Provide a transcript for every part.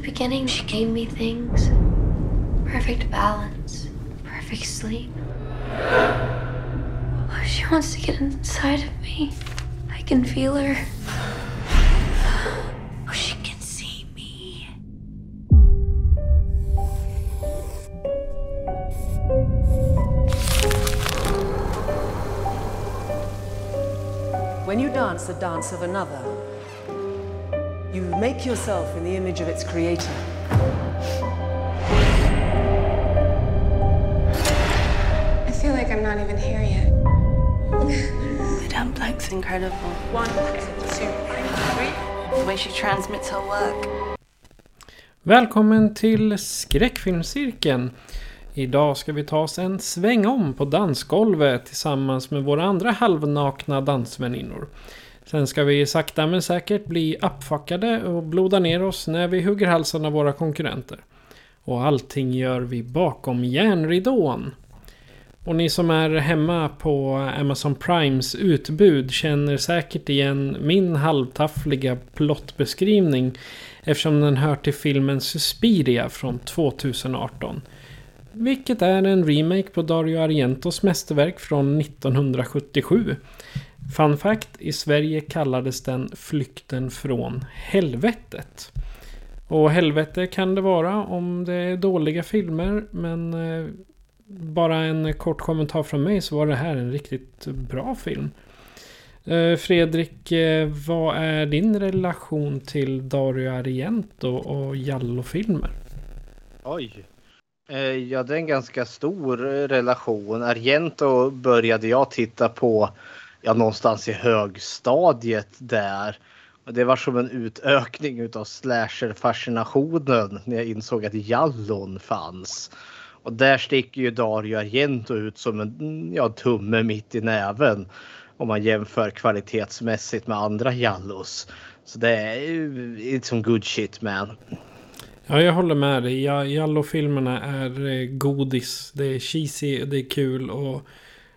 The beginning, she gave me things perfect balance, perfect sleep. Oh, she wants to get inside of me. I can feel her. Oh, she can see me. When you dance the dance of another, you make yourself in the image of its creator. I feel like I'm not even here yet. The dumpling's incredible. One, two, three. The way she transmits her work. Välkommen till Skräckfilmscirkeln. Idag ska vi ta oss en sväng om på dansgolvet tillsammans med våra andra halvnakna dansväninnor. Sen ska vi sakta men säkert bli uppfuckade och bloda ner oss när vi hugger halsen av våra konkurrenter. Och allting gör vi bakom järnridån. Och ni som är hemma på Amazon Primes utbud känner säkert igen min halvtaffliga plottbeskrivning eftersom den hör till filmen Suspiria från 2018. Vilket är en remake på Dario Argentos mästerverk från 1977. Fun fact, i Sverige kallades den Flykten från helvetet. Och helvete kan det vara om det är dåliga filmer, men eh, bara en kort kommentar från mig så var det här en riktigt bra film. Eh, Fredrik, eh, vad är din relation till Dario Argento och Jallo-filmer? Oj. Ja, det är en ganska stor relation. Argento började jag titta på ja, någonstans i högstadiet där. Och det var som en utökning utav slasher-fascinationen när jag insåg att Jallon fanns. Och där sticker ju Dario Argento ut som en ja, tumme mitt i näven om man jämför kvalitetsmässigt med andra Jallos. Så det är ju liksom good shit man. Ja, jag håller med dig. Ja, Jallo-filmerna är eh, godis. Det är cheesy, det är kul och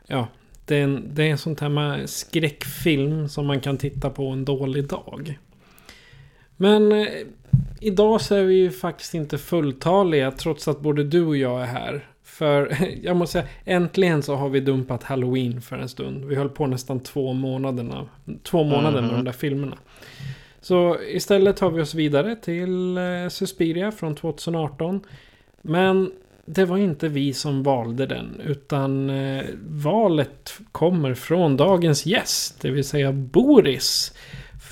ja, det är en, det är en sån här med skräckfilm som man kan titta på en dålig dag. Men eh, idag så är vi ju faktiskt inte fulltaliga trots att både du och jag är här. För jag måste säga, äntligen så har vi dumpat Halloween för en stund. Vi höll på nästan två månaderna, två månader med de där filmerna. Så istället tar vi oss vidare till eh, Suspiria från 2018. Men det var inte vi som valde den, utan eh, valet kommer från dagens gäst, det vill säga Boris.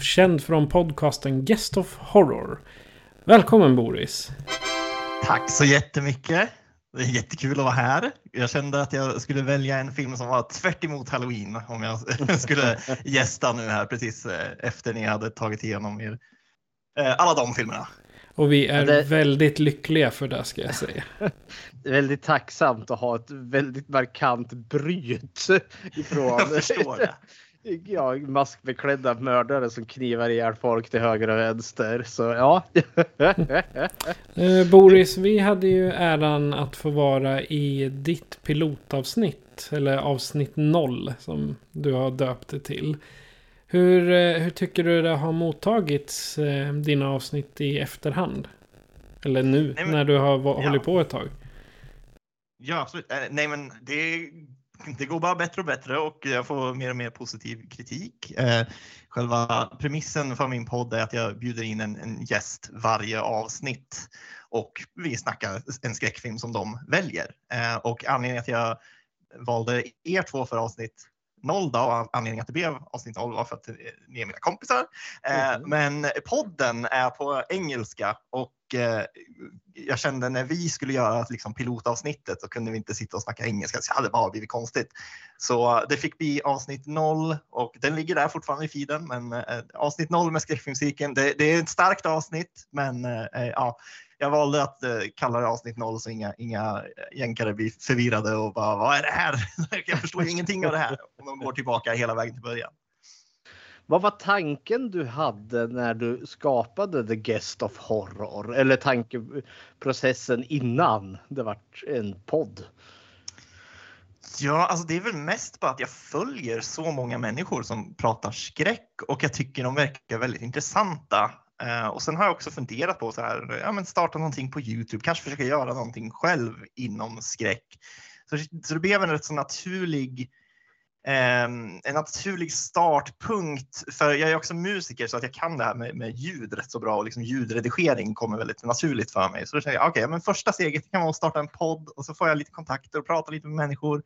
Känd från podcasten Guest of Horror. Välkommen Boris! Tack så jättemycket. Det är jättekul att vara här. Jag kände att jag skulle välja en film som var tvärt emot Halloween om jag skulle gästa nu här precis eh, efter ni hade tagit igenom er, eh, alla de filmerna. Och vi är det- väldigt lyckliga för det ska jag säga. Det är väldigt tacksamt att ha ett väldigt markant bryt ifrån Jag förstår det. ja, maskbeklädda mördare som knivar ihjäl folk till höger och vänster. Så ja. Eh, Boris, vi hade ju äran att få vara i ditt pilotavsnitt. Eller avsnitt noll som du har döpt det till. Hur, eh, hur tycker du det har mottagits, eh, dina avsnitt i efterhand? Eller nu, Nej, men- när du har va- ja. hållit på ett tag. Ja, absolut. Eh, Nej, men det, det går bara bättre och bättre och jag får mer och mer positiv kritik. Själva premissen för min podd är att jag bjuder in en, en gäst varje avsnitt och vi snackar en skräckfilm som de väljer. Och anledningen att jag valde er två för avsnitt noll och anledningen att det blev avsnitt noll var för att ni är mina kompisar. Eh, Mhm. Men podden är på engelska och eh, jag kände när vi skulle göra liksom, pilotavsnittet så kunde vi inte sitta och snacka engelska, så det hade bara blivit konstigt. Så det fick bli avsnitt noll och den ligger där fortfarande i feeden. Men eh, avsnitt noll med skräckfilmscirkeln, det, det är ett starkt avsnitt, men eh, ja, jag valde att eh, kalla det avsnitt noll så inga, inga jänkare blir förvirrade och bara vad är det här? jag förstår ingenting av det här. Om de går tillbaka hela vägen till början. Vad var tanken du hade när du skapade The Guest of Horror? Eller tankeprocessen innan det vart en podd? Ja, alltså det är väl mest bara att jag följer så många människor som pratar skräck och jag tycker de verkar väldigt intressanta. Eh, och sen har jag också funderat på så här, ja, men starta någonting på Youtube, kanske försöka göra någonting själv inom skräck. Så, så det blev en rätt så naturlig ehm, en naturlig startpunkt. För jag är också musiker så att jag kan det här med, med ljud rätt så bra och liksom ljudredigering kommer väldigt naturligt för mig. Så då känner jag okej, men första steget kan vara att starta en podd och så får jag lite kontakter och prata lite med människor.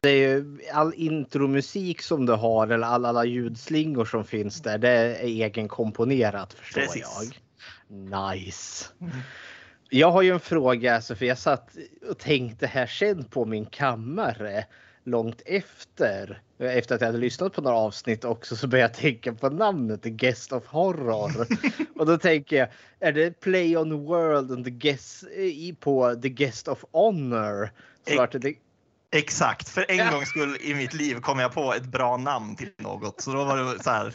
Det är ju all intromusik som du har eller alla, alla ljudslingor som finns där. Det är egenkomponerat förstår Precis. jag. Nice. Mm. Jag har ju en fråga, för jag satt och tänkte här sen på min kammare långt efter. Efter att jag hade lyssnat på några avsnitt också så började jag tänka på namnet The Guest of Horror. och då tänker jag, är det Play on World and the guest, i på The Guest of Honor? Så vart det, Exakt, för en Ja. gångs skull i mitt liv kom jag på ett bra namn till något. Så då var det så här.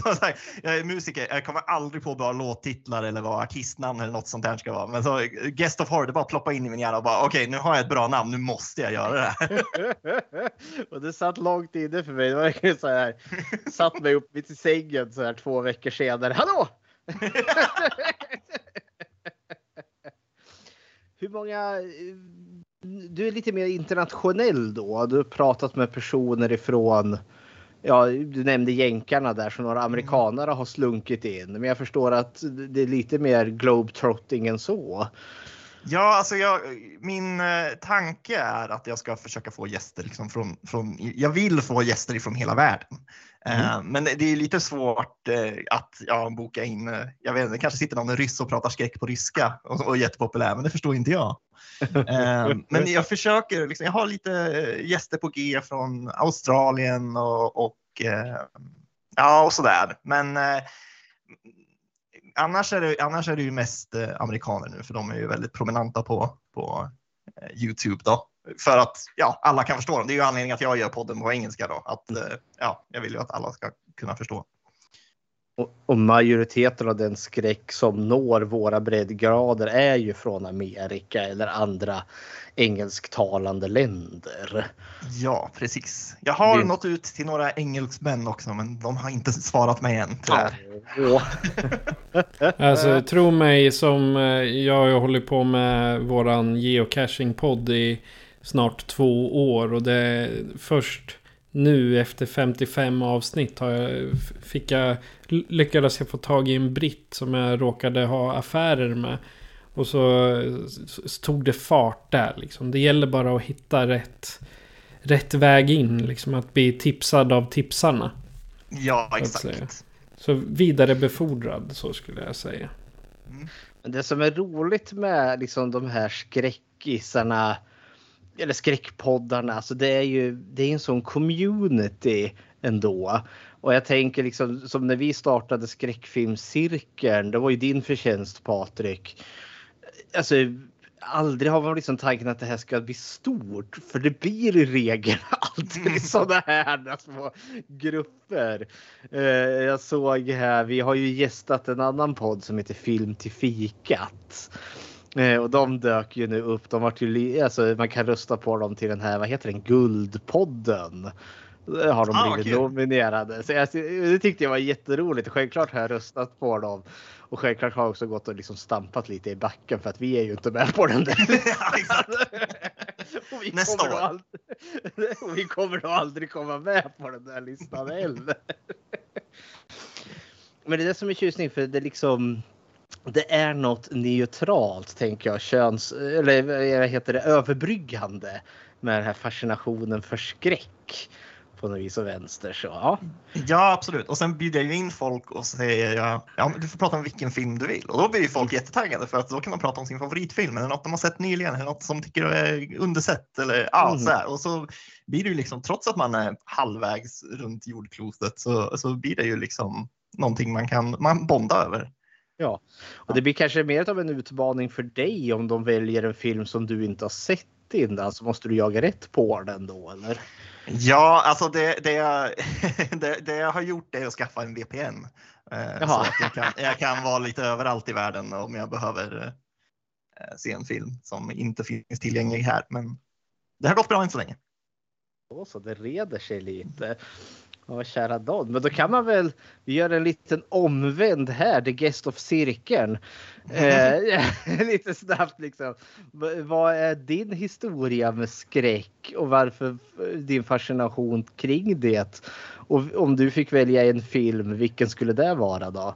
så här jag är musiker, jag kommer aldrig på bra låttitlar eller vad artistnamn eller något sånt där ska vara. Men så Guest of Horror, det bara ploppa in i min hjärna och bara okej, nu har jag ett bra namn, nu måste jag göra det här. och det satt långt inne för mig. Det var verkligen så här. Satt mig upp mitt i sängen så här två veckor senare. Hallå! Hur många... Du är lite mer internationell då. Du har pratat med personer ifrån... Ja, du nämnde jänkarna där så några amerikanare har slunkit in. Men jag förstår att det är lite mer globetrotting än så. Ja, alltså jag, min eh, tanke är att jag ska försöka få gäster liksom från, från, jag vill få gäster från hela världen. Eh, men det är lite svårt eh, att ja, boka in, jag vet inte, kanske sitter någon ryss och pratar skräck på ryska och, och är jättepopulär, men det förstår inte jag. Men jag försöker, liksom, jag har lite gäster på G från Australien och, och ja, och sådär. Men annars är det, annars är det ju mest eh, amerikaner nu, för de är ju väldigt prominenta på, på eh, Youtube då. För att ja, alla kan förstå dem. Det är ju anledningen att jag gör podden på engelska då. Att eh, ja, jag vill ju att alla ska kunna förstå. Och, och majoriteten av den skräck som når våra breddgrader är ju från Amerika eller andra engelsktalande länder. Ja, precis. Jag har Det- nått ut till några engelsmän också, men de har inte svarat mig än tyvärr. Och, Alltså tro mig som eh, jag har hållit på med våran geocaching-podd i snart två år och det är först nu efter 55 avsnitt har jag, fick jag, lyckades jag få tag i en britt som jag råkade ha affärer med. Och så, så tog det fart där liksom. Det gäller bara att hitta rätt, rätt väg in liksom. Att bli tipsad av tipsarna. Ja, exakt. Så vidarebefordrad så skulle jag säga. Men det som är roligt med liksom de här skräckisarna eller skräckpoddarna, alltså det är ju det är en sån community ändå. Och jag tänker liksom som när vi startade skräckfilmscirkeln, det var ju din förtjänst Patrik. Alltså aldrig har man liksom tanken att det här ska bli stort, för det blir i regel alltid sådana här små grupper. Eh, Jag såg här, vi har ju gästat en annan podd som heter Film till fikat. Eh, Och de dök ju nu upp. De vart ju, li- alltså, man kan rösta på dem till den här, vad heter den, Guldpodden. Där har de Ah, blivit kul. nominerade. Så jag, det tyckte jag var jätteroligt. Självklart har jag röstat på dem. Och självklart har jag också gått och liksom stampat lite i backen för att vi är ju inte med på den där. Och vi Nästa kommer år. Aldrig, och vi kommer nog aldrig komma med på den där listan heller. Men det är det som är tjusning för det är liksom det är något neutralt tänker jag köns eller vad heter det överbryggande med den här fascinationen för skräck. på något vis och vänster. Så ja. Ja, absolut. Och sen bjuder jag in folk och säger ja, men du får prata om vilken film du vill. Och då blir ju folk jättetaggade för att då kan man prata om sin favoritfilm eller något de har sett nyligen eller något som tycker är undersett eller ja, Mm. så här. Och så blir det ju liksom, trots att man är halvvägs runt jordklotet så, så blir det ju liksom någonting man kan man bonda över. Ja. Och det blir kanske mer av en utmaning för dig om de väljer en film som du inte har sett innan. Så måste du jaga rätt på den då eller? Ja, alltså det, det, jag, det, det jag har gjort är att skaffa en VPN. Eh, så Jaha. att jag, kan, jag kan vara lite överallt i världen om jag behöver eh, se en film som inte finns tillgänglig här. Men det har gått bra än så länge. Då så, det reder sig lite. Ja, kära Don. Men då kan man väl, vi gör en liten omvänd här, the guest of cirkeln. Eh, lite snabbt liksom. V- Vad är din historia med skräck och varför din fascination kring det? Och om du fick välja en film, vilken skulle det vara då?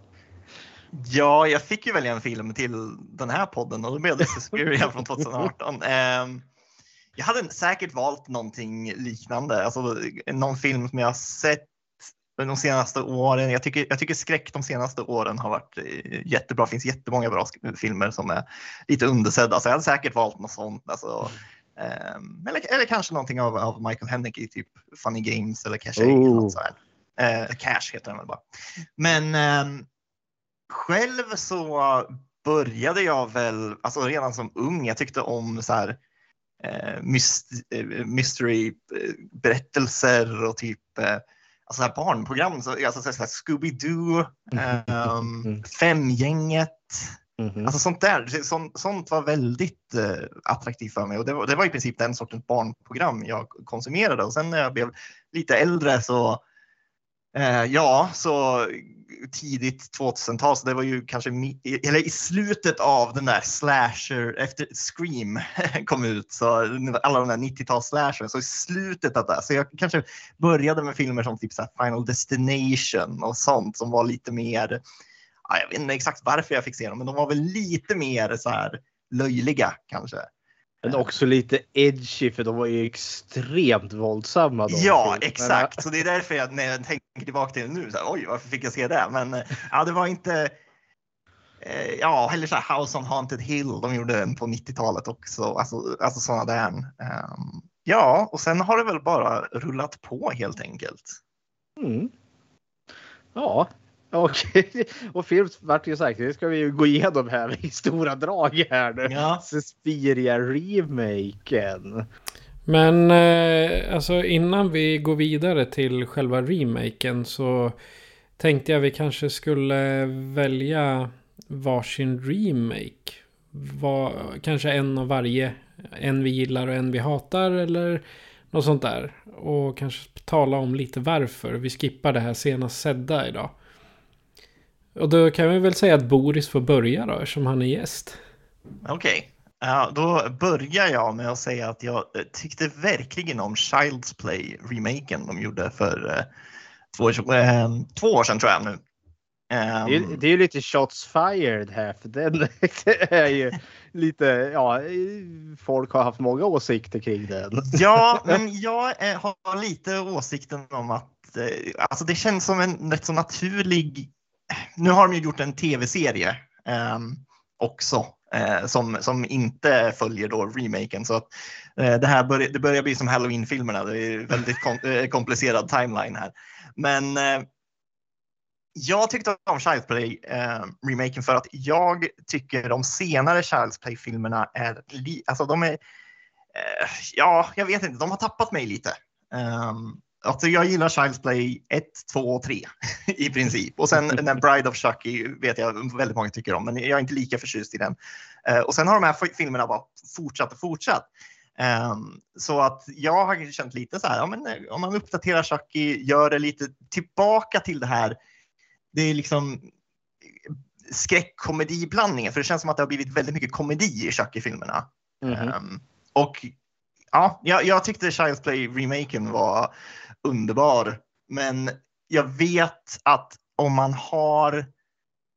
Ja, jag fick ju välja en film till den här podden och då blev det Suspiria från 2018. Ehm, jag hade säkert valt någonting liknande, alltså någon film som jag har sett de senaste åren. Jag tycker, jag tycker skräck de senaste åren har varit eh, jättebra. Det finns jättemånga bra filmer som är lite undersedda, så jag hade säkert valt något sånt. Alltså, ehm, eller, eller kanske någonting av, av Michael Haneke, typ Funny Games eller Cash. Oh. Något sådär. Eh, Cash heter den väl bara. Men ehm, själv så började jag väl, alltså redan som ung, jag tyckte om så här myst, eh, mystery eh, berättelser och typ eh, alltså så här barnprogram, så, alltså så här Scooby-Doo, ehm, Femgänget, Mhm. alltså sånt där. Sånt, sånt var väldigt eh, attraktivt för mig och det var, det var i princip den sortens barnprogram jag konsumerade och sen när jag blev lite äldre så Eh, ja, så tidigt 2000-tal, så det var ju kanske mi- eller i slutet av den där slasher, efter Scream kom ut, så alla de där 90-tals slasher, så i slutet av det. Så jag kanske började med filmer som typ så här Final Destination och sånt som var lite mer, ja, jag vet inte exakt varför jag fick se dem, men de var väl lite mer så här löjliga kanske. Men också lite edgy för de var ju extremt våldsamma. Ja, filmerna. exakt. Så det är därför jag när jag tänker tillbaka till det nu, så här, oj, varför fick jag se det? Men eh, ja, det var inte. Eh, ja, eller så här House on Haunted Hill. De gjorde den på 90-talet också. Alltså, alltså sådana där. Ehm, ja, och sen har det väl bara rullat på helt enkelt. Mm. Ja, okej. Och film vart ju sagt, det ska vi ju gå igenom här i stora drag här nu. Ja. Suspiria-remaken. Men eh, alltså innan vi går vidare till själva remaken så tänkte jag vi kanske skulle välja varsin remake. Var, kanske en av varje. En vi gillar och en vi hatar eller något sånt där. Och kanske tala om lite varför vi skippar det här senast sedda idag. Och då kan vi väl säga att Boris får börja då eftersom han är gäst. Okej, ja, då börjar jag med att säga att jag eh, tyckte verkligen om Child's Play-remaken de gjorde för eh, två, år- eh, två år sedan tror jag nu. Ehm, Det är, ju lite shots fired här för den är ju lite, ja, folk har haft många åsikter kring den. Ja, men jag har lite åsikten om att alltså det känns som en rätt så naturlig. Nu har de ju gjort en tv-serie eh, också eh, som, som inte följer då remaken så att eh, det här börjar, det börjar bli som Halloween-filmerna. Det är väldigt kom, eh, komplicerad timeline här. Men eh, jag tyckte om Child's Play eh, remaken för att jag tycker de senare Child's Play-filmerna är, li- alltså de är Eh, ja, jag vet inte. De har tappat mig lite. Um, alltså jag gillar Child's Play 1, 2 och 3 i princip. Och sen den Bride of Chucky vet jag väldigt många tycker om, men jag är inte lika förtjust i den. Eh, och sen har de här fi- filmerna bara fortsatt och fortsatt. Ehm, så att jag har känt lite så här, ja, men, eh, om man uppdaterar Chucky, gör det lite tillbaka till det här. Det är liksom skräckkomediblandningen, för det känns som att det har blivit väldigt mycket komedi i Chucky-filmerna. Mhm. Ehm, och ja, jag, jag tyckte Child's Play-remaken var underbar. Men jag vet att om man har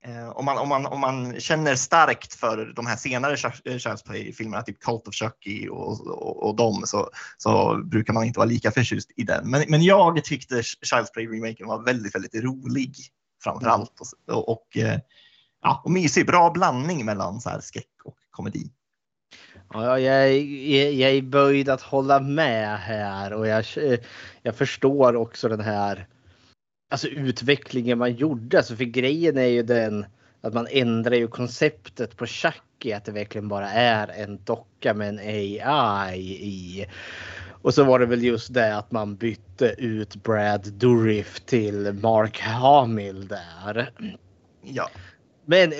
Eh, om, man, om, man, om man känner starkt för de här senare Child's Play-filmerna, typ Cult of Chucky och, och, och dem, så, så brukar man inte vara lika förtjust i den. Men, men jag tyckte Child's Play-remaken var väldigt, väldigt rolig framför allt. Och, och, eh, ja, och mysig, bra blandning mellan så här skräck och komedi. Ja, jag, är, jag är böjd att hålla med här och jag, jag förstår också den här alltså utvecklingen man gjorde. Alltså för grejen är ju den att man ändrar ju konceptet på Chucky att det verkligen bara är en docka med en AI i. Och så var det väl just det att man bytte ut Brad Dourif till Mark Hamill där. Ja. Men eh,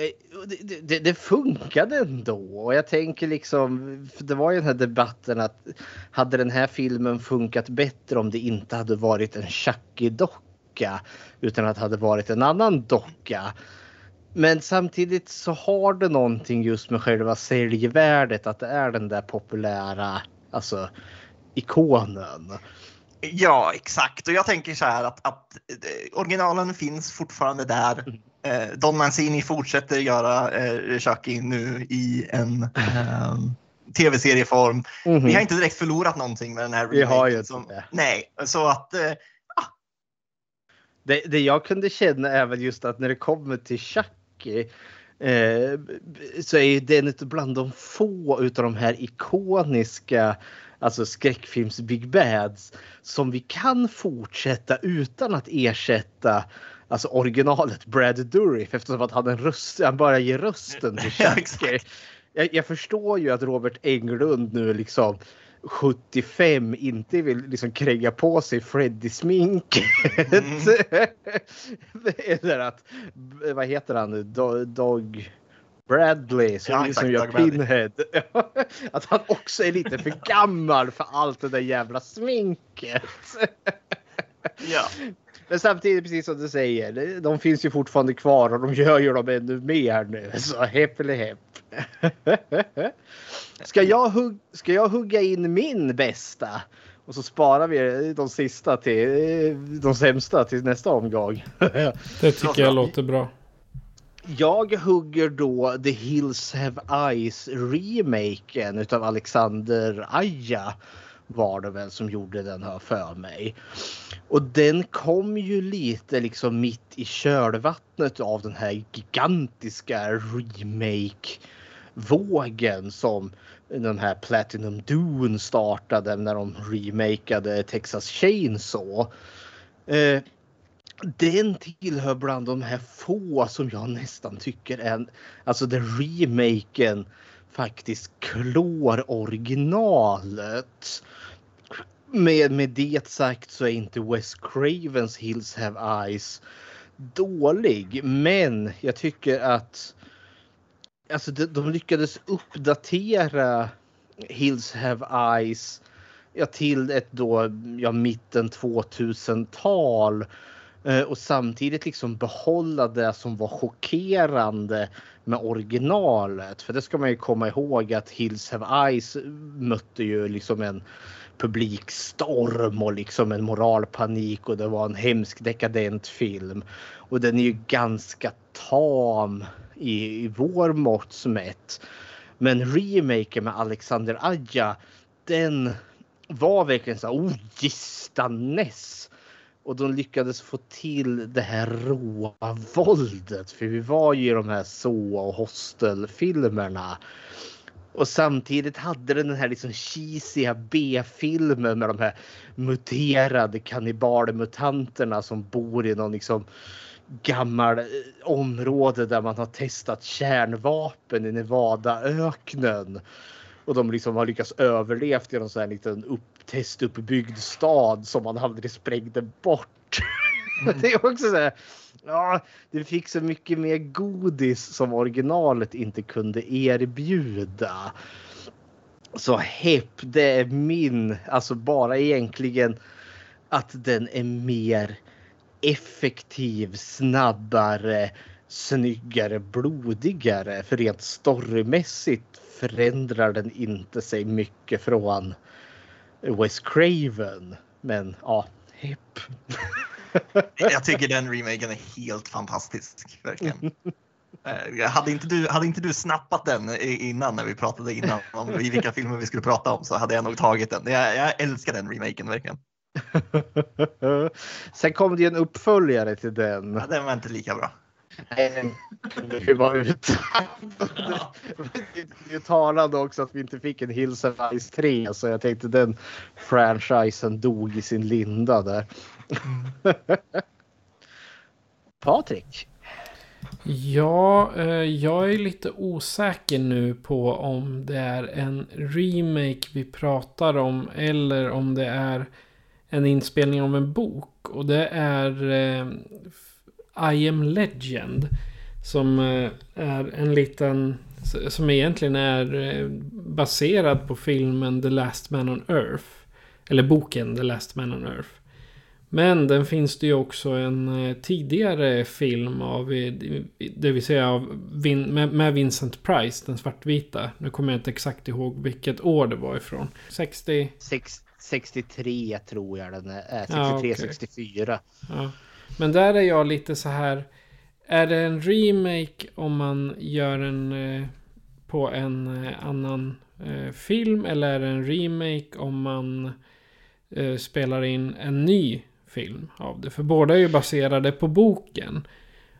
det, det, det, funkade ändå. Och jag tänker liksom, det var ju den här debatten att hade den här filmen funkat bättre om det inte hade varit en Chucky-docka utan att det hade varit en annan docka. Men samtidigt så har det någonting just med själva säljvärdet att det är den där populära alltså ikonen. Ja, exakt. Och jag tänker så här att, att eh, originalen finns fortfarande där. Eh, Don Mancini fortsätter göra eh, Chucky nu i en eh, tv-serieform. Mm -hmm. Vi har inte direkt förlorat någonting med den här Vi har ju som, det. Nej, så att... Eh, det, det jag kunde känna är väl just att när det kommer till Chucky eh, så är den bland de få utav de här ikoniska alltså skräckfilms Big Bads som vi kan fortsätta utan att ersätta alltså originalet Brad Dourif eftersom att han, en röst, han bara ger rösten till Chucky. jag, jag, förstår ju att Robert Englund nu liksom 75 inte vill liksom kränga på sig Freddy-sminket. Mm. Eller att, vad heter han, Dog Bradley som, ja, som gör Pinhead. att han också är lite för gammal för allt det där jävla sminket. ja. Men samtidigt, precis som du säger, de finns ju fortfarande kvar och de gör ju dem ännu mer nu. Så hepp eller hepp. Ska jag, hugg, ska jag hugga in min bästa? Och så sparar vi de sista till de sämsta till nästa omgång. Det tycker jag låter bra. Jag hugger då The Hills Have Eyes remaken utav Alexander Aja var det väl som gjorde den här för mig. Och den kom ju lite liksom mitt i kölvattnet av den här gigantiska remake vågen som den här Platinum Dune startade när de remakade Texas Chainsaw. Eh, den tillhör bland de här få som jag nästan tycker är, alltså den remaken faktiskt klår originalet. Med, med det sagt så är inte Wes Cravens Hills Have Eyes dålig. Men jag tycker att alltså de, de lyckades uppdatera Hills Have Eyes ja, till ett då ja, mitten 2000-tal Eh, Eh, och samtidigt liksom behålla det som var chockerande med originalet. För det ska man ju komma ihåg att Hills Have Eyes mötte ju liksom en publikstorm och liksom en moralpanik och det var en hemsk dekadent film. Och den är ju ganska tam i, i vår mått mätt. Men remaken med Alexander Aja, den var verkligen så oh gistanes och de lyckades få till det här råa våldet. För vi var ju i de här så och hostelfilmerna. Och samtidigt hade den den här liksom cheesiga B-filmen med de här muterade kannibalmutanterna som bor i någon liksom gammal eh, område där man har testat kärnvapen i Nevadaöknen. Och de liksom har lyckats överlevt i någon sån här liten upp testuppbyggd stad som man aldrig sprängde bort. Mm. det är också så här, ja, det fick så mycket mer godis som originalet inte kunde erbjuda. Så Hepp, det är min, alltså bara egentligen att den är mer effektiv, snabbare, snyggare, blodigare. För rent storymässigt förändrar den inte sig mycket från Wes Craven. Men ja, hipp. Jag tycker den remaken är helt fantastisk. Verkligen. Eh, Hade inte, du, hade inte du snappat den innan när vi pratade innan om i vilka filmer vi skulle prata om så hade jag nog tagit den. Jag, jag älskar den remaken verkligen. Sen kom det ju en uppföljare till den. Ja, den var inte lika bra. Vi var ute. Det är talande också att vi inte fick en Hills of Ice 3 så jag tänkte den franchisen dog i sin linda där. Patrik. Ja, eh, jag är lite osäker nu på om det är en remake vi pratar om eller om det är en inspelning av en bok. Och det är eh, I am Legend. Som eh, är en liten... Som egentligen är eh, baserad på filmen The Last Man on Earth. Eller boken The Last Man on Earth. Men den finns det ju också en eh, tidigare film av, det vill säga av med, Vincent Price, den svartvita. Nu kommer jag inte exakt ihåg vilket år det var ifrån. 60? Sex, 63 tror jag den är. Äh, 63, Ja, okej. 64. Ja. Men där är jag lite så här. Är det en remake om man gör en eh, på en eh, annan eh, film? Eller är det en remake om man spelar in en ny film av det? För båda är ju baserade på boken.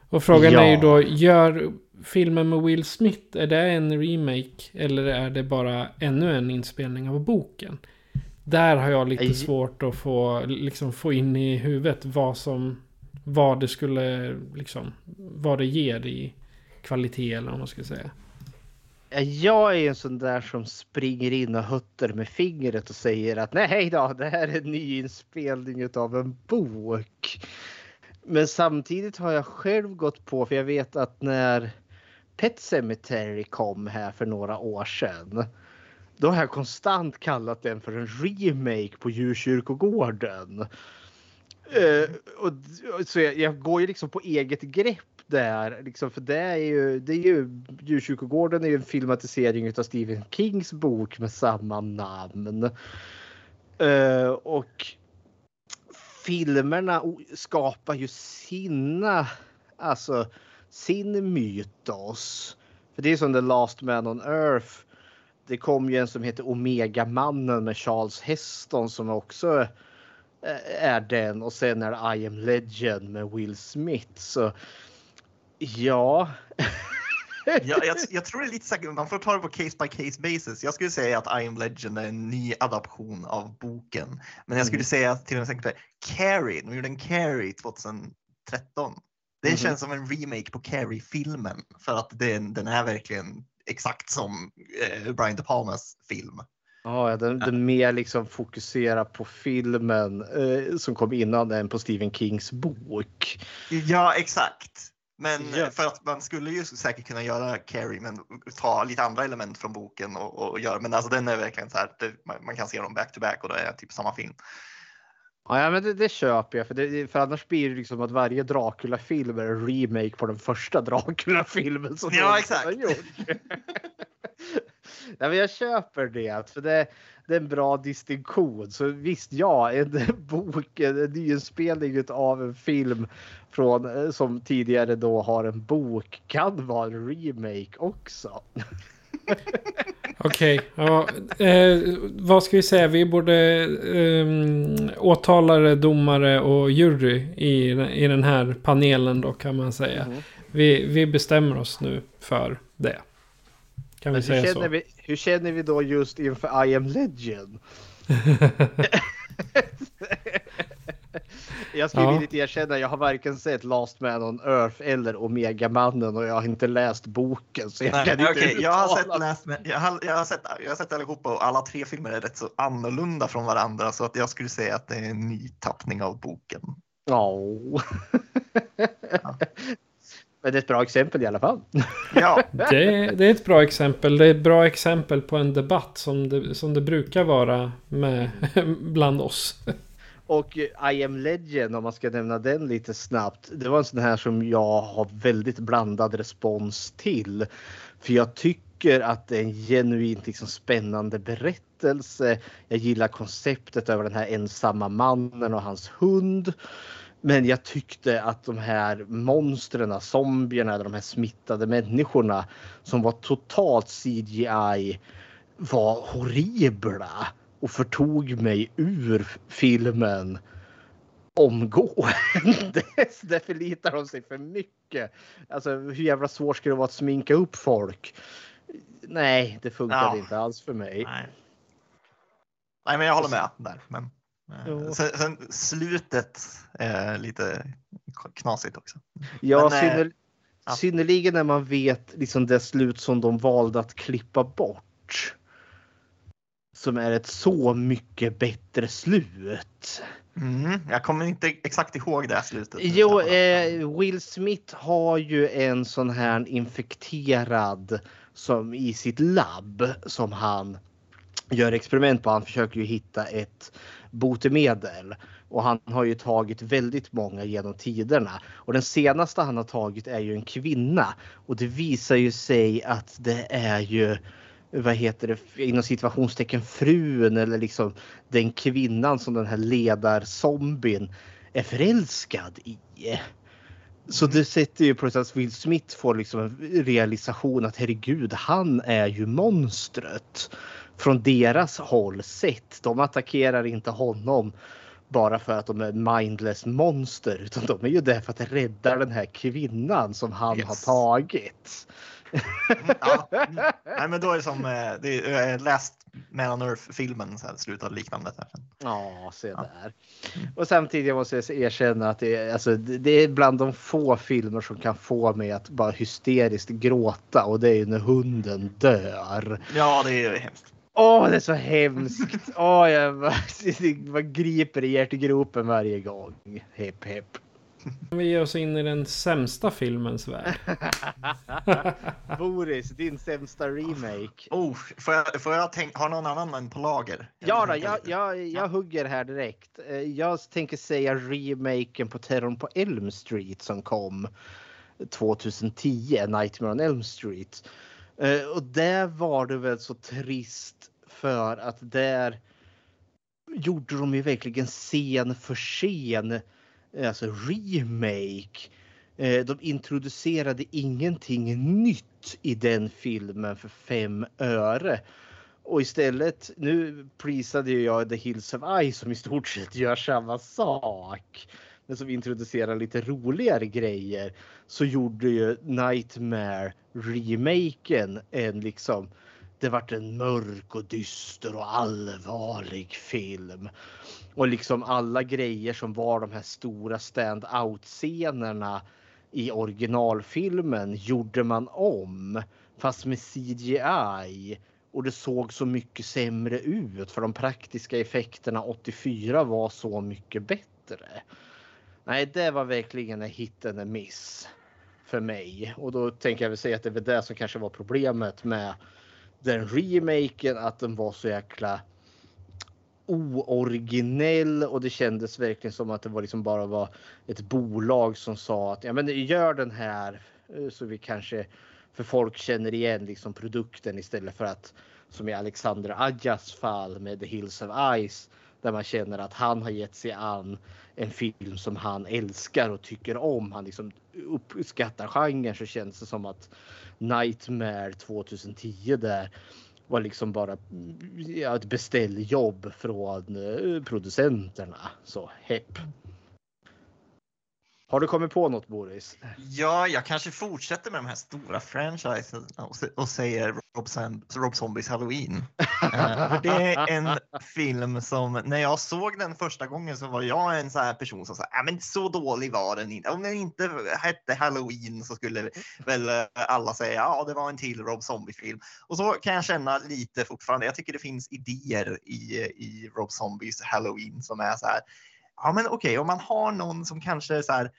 Och frågan Ja. är ju då, gör filmen med Will Smith, är det en remake? Eller är det bara ännu en inspelning av boken? Där har jag lite svårt att få, liksom, få in i huvudet vad som... Vad det skulle, liksom... Vad det ger i kvalitet eller vad man ska säga. Eh, jag är en sån där som springer in och hötter med fingret och säger att nej då, det här är en ny inspelning av en bok. Men samtidigt har jag själv gått på, för jag vet att när Pet Cemetery kom här för några år sedan. Då har jag konstant kallat den för en remake på Djurkyrkogården. Eh, och, så jag, jag går ju liksom på eget grepp där. Liksom, för det är ju, det är ju Djurkyrkogården är ju en filmatisering av Stephen Kings bok med samma namn. Uh, och filmerna skapar ju sina, alltså sin mytos. För det är som The Last Man on Earth. Det kom ju en som heter Omega-mannen med Charles Heston som också är den och sen är det I am Legend med Will Smith. Så ja. Ja, jag, jag tror det är lite säkert, man får ta det på case by case basis. Jag skulle säga att I am Legend är en ny adaption av boken. Men jag skulle Mm. säga till exempel Carrie, de gjorde en Carrie 2013. Det Mhm. känns som en remake på Carrie-filmen för att den, den är verkligen exakt som eh, Brian De Palmas film. Ja, den, den mer liksom fokuserar på filmen eh, som kom innan än på Stephen Kings bok. Ja, exakt. Men Ja. för att man skulle ju säkert kunna göra Carrie men ta lite andra element från boken och, och göra. Men alltså den är verkligen så här, det, man, man kan se dem back to back och det är typ samma film. Ja, ja, men det, det köper jag. För, det, för annars blir det liksom att varje Dracula-film är en remake på den första Dracula-filmen. som Ja, exakt. gjort. Nej, men jag köper det. För det, det är en bra distinktion. Så visst, ja, en bok, en nyinspelning av en film från, eh, som tidigare då har en bok kan vara en remake också. Okej, ja. Eh, vad ska vi säga? Vi borde eh, åtalare, domare och jury i, i den här panelen då kan man säga. Mhm. Vi, vi bestämmer oss nu för det. Kan vi Men hur, säga känner så? vi, hur känner vi då just inför I am Legend? jag ska Ja. villigt erkänna, jag har varken sett Last Man on Earth eller Omega-mannen och jag har inte läst boken. Så jag Nej, kan inte jag, har sett, läst, men jag, har, jag, har sett, jag har sett allihopa och alla tre filmer är rätt så annorlunda från varandra så att jag skulle säga att det är en ny tappning av boken. Ja. Men det är ett bra exempel i alla fall. Ja, Det, det är ett bra exempel. Det är ett bra exempel på en debatt som det, som det brukar vara med, bland oss. Och I am Legend, om man ska nämna den lite snabbt. Det var en sån här som jag har väldigt blandad respons till. För jag tycker att det är en genuint liksom spännande berättelse. Jag gillar konceptet över den här ensamma mannen och hans hund. Men jag tyckte att de här monstren, zombierna, de här smittade människorna som var totalt CGI var horribla och förtog mig ur filmen omgående. Där förlitar de sig för mycket. Alltså hur jävla svårt ska det vara att sminka upp folk? Nej, det funkar Ja. inte alls för mig. Nej. Nej, men jag håller med där. Men, Jo. sen, sen slutet är lite knasigt också. Ja, Men, eh, synner, ja. synnerligen när man vet liksom det slut som de valde att klippa bort. Som är ett så mycket bättre slut. Mm, jag kommer inte exakt ihåg det slutet. Jo, eh, Will Smith har ju en sån här infekterad som i sitt labb som han gör experiment på. Han försöker ju hitta ett botemedel och han har ju tagit väldigt många genom tiderna och den senaste han har tagit är ju en kvinna och det visar ju sig att det är ju vad heter det, inom situationstecken frun eller liksom den kvinnan som den här ledarzombien är förälskad i. Så det sätter ju på att Will Smith får liksom en realisation att herregud, han är ju monstret. Från deras håll sett. De attackerar inte honom bara för att de är mindless monster utan de är ju där för att rädda den här kvinnan som han Yes. har tagit. Mm, ja. Nej, men då är det som, eh, det är, jag läst on Earth-filmen, så här, slutade liknande. Där. Ja, se där. Och samtidigt måste jag erkänna att det är, alltså, det det är bland de få filmer som kan få mig att bara hysteriskt gråta och det är ju när hunden dör. Ja, det är hemskt. Åh, det är så hemskt! Åh, jag bara, griper i hjärtegropen varje gång. Hepp, hepp. Vi ger oss in i den sämsta filmens värld. Boris, din sämsta remake. Oh, får jag, får jag tänka, har någon annan en på lager? Ja, då, jag, jag, jag hugger här direkt. Eh, Jag tänker säga remaken på Terrorn på Elm Street som kom 2010, Nightmare on Elm Street. Eh, och där var det väl så trist för att där gjorde de ju verkligen scen för scen, eh, alltså remake. Eh, de introducerade ingenting nytt i den filmen för fem öre. Och istället, nu prisade jag The Hills of Ice som i stort sett gör samma sak. Men som introducerar lite roligare grejer. Så gjorde ju Nightmare remaken en liksom det vart en mörk och dyster och allvarlig film. Och liksom alla grejer som var de här stora stand-out scenerna i originalfilmen gjorde man om. Fast med CGI. Och det såg så mycket sämre ut för de praktiska effekterna 84 var så mycket bättre. Nej, det var verkligen en hit and a miss för mig. Och då tänker jag väl säga att det är väl det som kanske var problemet med den remaken, att den var så jäkla ooriginell och det kändes verkligen som att det var liksom bara var ett bolag som sa att ja, men gör den här eh, så vi kanske för folk känner igen liksom produkten istället för att som i Alexander Adjas fall med The Hills of Ice där man känner att han har gett sig an en film som han älskar och tycker om. Han liksom uppskattar genren så känns det som att Nightmare 2010 där var liksom bara ja, ett beställjobb från eh, producenterna. Så hepp. Har du kommit på något Boris? Ja, jag kanske fortsätter med de här stora franchiserna och, och säger Rob, Sam, Rob Zombies Halloween. Eh, det är en film som när jag såg den första gången så var jag en så här person som sa äh, men så dålig var den inte. Om den inte hette Halloween så skulle väl eh, alla säga ja det var en till Rob Zombie-film. Och så kan jag känna lite fortfarande. Jag tycker det finns idéer i, i Rob Zombies Halloween som är så här. Ja men okej, om man har någon som kanske så här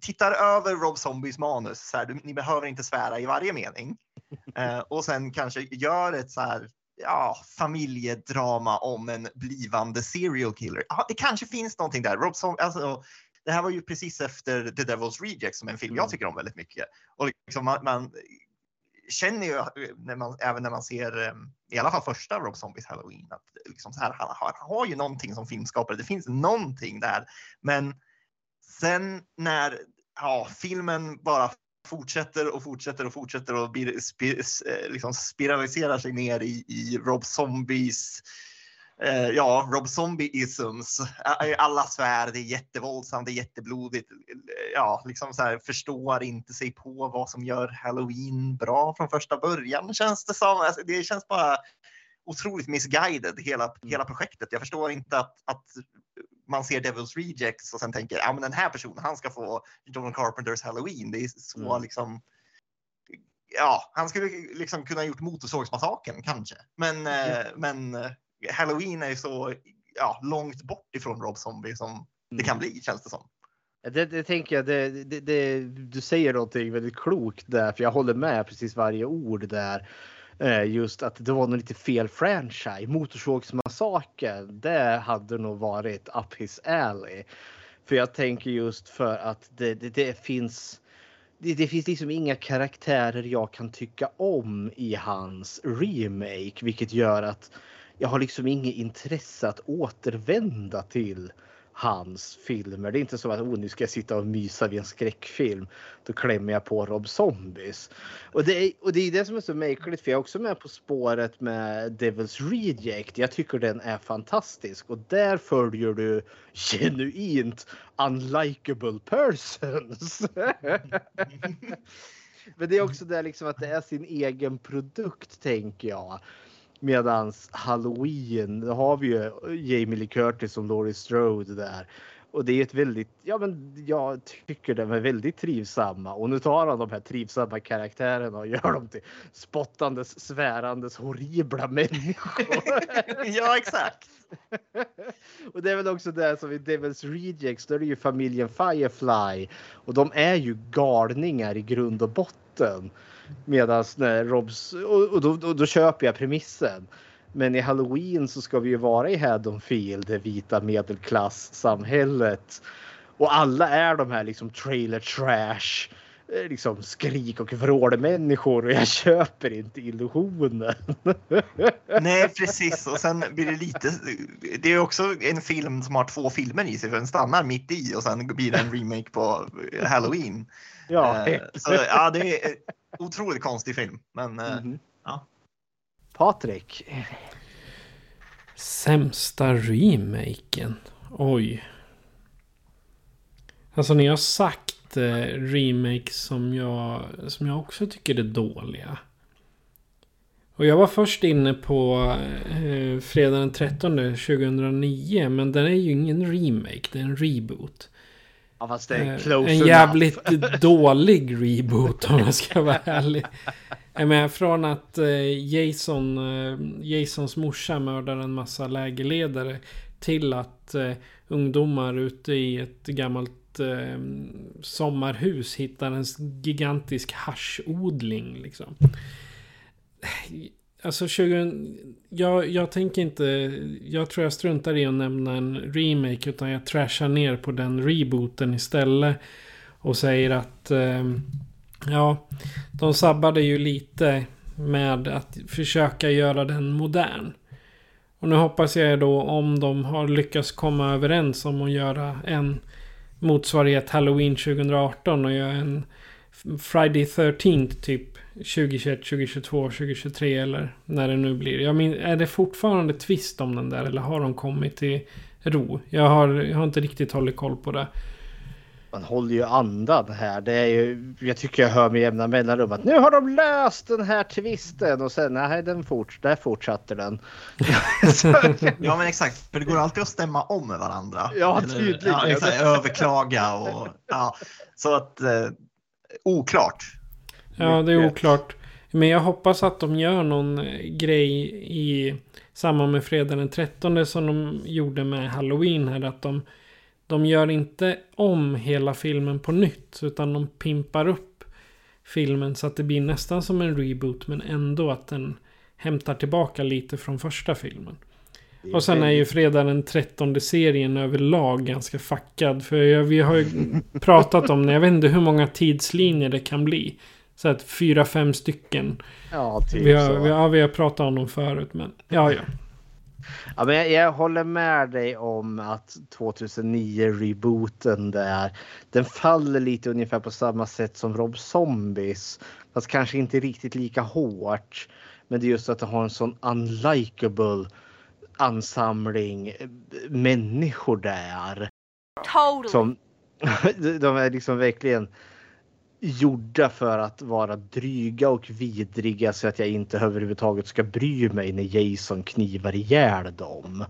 tittar över Rob Zombies manus. Så här, ni behöver inte svära i varje mening. Eh, och sen kanske gör ett så här, ja, familjedrama om en blivande serial killer. Ja, det kanske finns någonting där. Rob Zom- alltså, det här var ju precis efter The Devil's Rejects som är en film jag tycker om väldigt mycket. Och liksom man, man känner ju när man, även när man ser eh, i alla fall första Rob Zombies Halloween att liksom så här, han, har, han har ju någonting som filmskapare. Det finns någonting där. Men Sen när ja, filmen bara fortsätter och fortsätter och fortsätter och blir, spir, eh, liksom spiraliserar sig ner i, i Rob Zombies eh, ja, Rob Zombie-isms. Alla svär, det är jättevåldsamt, det är jätteblodigt. Ja, liksom så här, förstår inte sig på vad som gör Halloween bra från första början känns det som. Alltså, det känns bara otroligt misguided hela, Mm. hela projektet. Jag förstår inte att, att man ser Devil's Rejects och sen tänker ja, men den här personen, han ska få John Carpenters Halloween. Det är så Mm. liksom. Ja, han skulle liksom kunna gjort Motorsågsmassakern kanske, men, eh, men eh, Halloween är ju så ja, långt bort ifrån Rob Zombie som det kan bli känns det som. Det, det tänker jag, det, det, det, du säger någonting väldigt klokt där, för jag håller med precis varje ord där. Eh, Just att det var nog lite fel franchise. Motorsågsmassakern, det hade nog varit up his alley. För jag tänker just för att det, det, det finns det, det finns liksom inga karaktärer jag kan tycka om i hans remake, vilket gör att jag har liksom inget intresse att återvända till hans filmer. Det är inte så att oh, nu ska jag sitta och mysa vid en skräckfilm. Då klämmer jag på Rob Zombies. Och det, är, och det är det som är så märkligt för jag är också med på spåret med Devil's Reject. Jag tycker den är fantastisk och där följer du genuint unlikable persons. Men det är också det liksom att det är sin egen produkt tänker jag. Medans Halloween, då har vi ju Jamie Lee Curtis som Laurie Strode där. Och det är ett väldigt, ja men jag tycker de är väldigt trivsamma. Och nu tar han de här trivsamma karaktärerna och gör dem till spottandes, svärandes, horribla människor. ja, exakt. och det är väl också det som i Devil's Rejects, då är det ju familjen Firefly. Och de är ju galningar i grund och botten. Medan när Robs, och, och då, då, då köper jag premissen. Men i Halloween så ska vi ju vara i Haddonfield, det vita medelklass-samhället. Och alla är de här liksom trailer trash, eh, liksom skrik och vrålmänniskor och jag köper inte illusionen. Nej, precis. Och sen blir det lite. Det är också en film som har två filmer i sig, för den stannar mitt i och sen blir det en remake på Halloween. Ja, Eh, Så ja, det är otroligt konstig film, men Mhm. ja. Patrik. Sämsta remaken? Oj. Alltså ni har sagt eh, remakes som jag, som jag också tycker är dåliga. Och jag var först inne på eh, fredag den 13 2009. Men den är ju ingen remake, det är en reboot. Ja, fast det är Eh, close en jävligt dålig reboot om jag ska vara ärlig. Jag menar från att eh, Jason, eh, Jasons morsa mördar en massa lägerledare till att ungdomar ute i ett gammalt sommarhus hittar en gigantisk haschodling liksom. Alltså 20... Jag, jag tänker inte... Jag tror jag struntar i att nämna en remake. Utan jag trashar ner på den rebooten istället. Och säger att... Eh, ja, de sabbade ju lite med att försöka göra den modern. Och nu hoppas jag då om de har lyckats komma överens om att göra en motsvarighet Halloween 2018 och göra en Friday 13 typ 2021, 2022, 2023 eller när det nu blir. Jag min, är det fortfarande twist om den där eller har de kommit till ro? Jag har, jag har inte riktigt hållit koll på det. Man håller ju andan här. Det är ju, jag tycker jag hör med jämna mellanrum att nu har de löst den här twisten och sen nej, den forts, där fortsatte den. ja, men exakt. För det går alltid att stämma om med varandra. Ja, tydligen. Ja, exakt, överklaga och ja. Så att eh, oklart. Ja, det är oklart. Men jag hoppas att de gör någon eh, grej i samband med fredag den 13 som de gjorde med Halloween här. Att de, de gör inte om hela filmen på nytt. Utan de pimpar upp filmen så att det blir nästan som en reboot. Men ändå att den hämtar tillbaka lite från första filmen. Och sen är ju fredag den 13 serien överlag ganska fuckad. För vi har ju pratat om det. Jag vet inte hur många tidslinjer det kan bli. Så att fyra, fem stycken. Ja, typ Vi har, så. vi, har, vi har pratat om dem förut men ja, ja. Ja, men jag, jag håller med dig om att 2009-rebooten där, den faller lite ungefär på samma sätt som Rob Zombies. Fast kanske inte riktigt lika hårt. Men det är just att det har en sån unlikable ansamling eh, människor där. Totally. Som, de är liksom verkligen gjorda för att vara dryga och vidriga så att jag inte överhuvudtaget ska bry mig när Jason knivar ihjäl dem.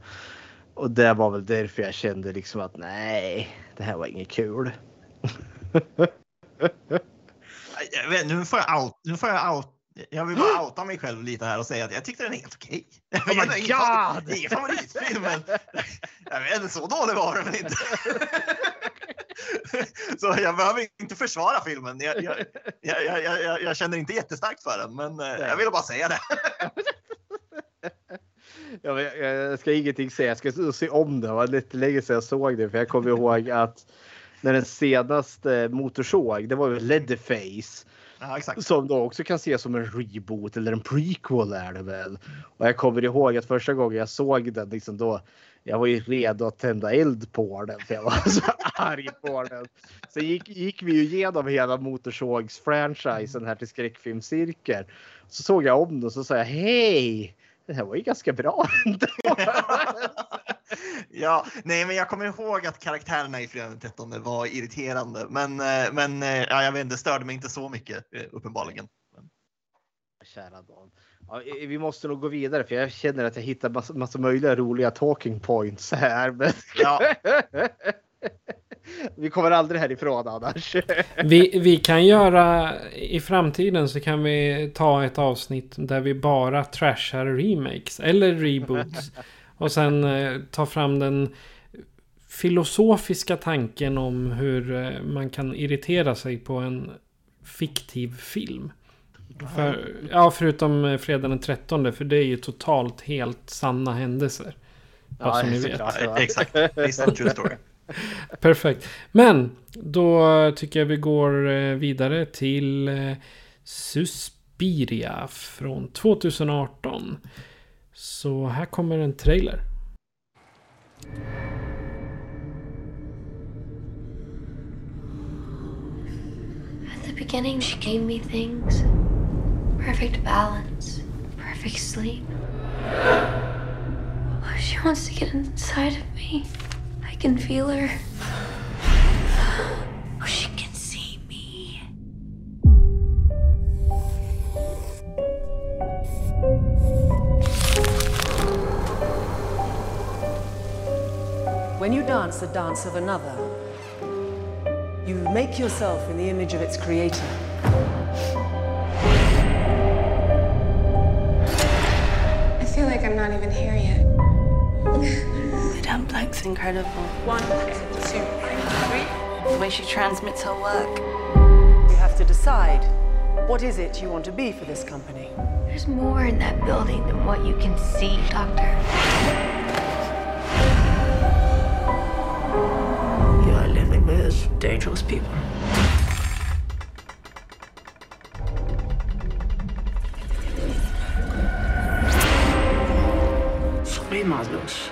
Och det var väl därför jag kände liksom att nej, det här var inget kul. Vet, nu får jag out, nu får jag out jag vill bara outa mig själv lite här och säga att jag tyckte den är helt okej. Oh my God! det är ingen favoritfilm, men jag vet inte, så dålig var den inte. Så jag behöver inte försvara filmen. Jag, jag, jag, jag, känner inte jättestarkt för den, men eh, jag ville bara säga det. Ja, jag, ska ingenting säga, jag ska se om det. Det var lite länge sedan jag såg det för jag kommer ihåg att när den senaste motorsåg, det var ju Leatherface. Ja. Som då också kan ses som en reboot eller en prequel är det väl. Och jag kommer ihåg att första gången jag såg den liksom då. Jag var ju redo att tända eld på den för jag var så arg på den. Så gick, gick vi ju igenom hela motorsågs-franchisen här till skräckfilmscirkeln. Så såg jag om den och så sa jag hej! Det här var ju ganska bra. Ja, nej, men jag kommer ihåg att karaktärerna i Fredagen den 13 var irriterande, men, eh, men eh, ja, jag vet inte, det störde mig inte så mycket eh, uppenbarligen. Kära Dan. Ja, vi måste nog gå vidare för jag känner att jag hittar massa, massa möjliga roliga talking points här. Men Ja, vi kommer aldrig härifrån annars. Vi, vi kan göra i framtiden så kan vi ta ett avsnitt där vi bara trashar remakes eller reboots. Och sen eh, ta fram den filosofiska tanken om hur eh, man kan irritera sig på en fiktiv film. För, ja, förutom eh, fredagen den 13 för det är ju totalt helt sanna händelser. Bara som ni vet. exakt. True story. Perfekt. Men då tycker jag vi går eh, vidare till eh, Suspiria från 2018. Så här kommer en trailer. At the beginning, she gave me things perfect balance, perfect sleep. Oh, she wants to get inside of me. I can feel her. Oh, she can see me. When you dance the dance of another, you make yourself in the image of its creator. Feel like I'm not even here yet. Madame Blank's incredible. One, two, three. The way she transmits her work. You have to decide what is it you want to be for this company. There's more in that building than what you can see, Doctor. You are living with dangerous people. Three mothers,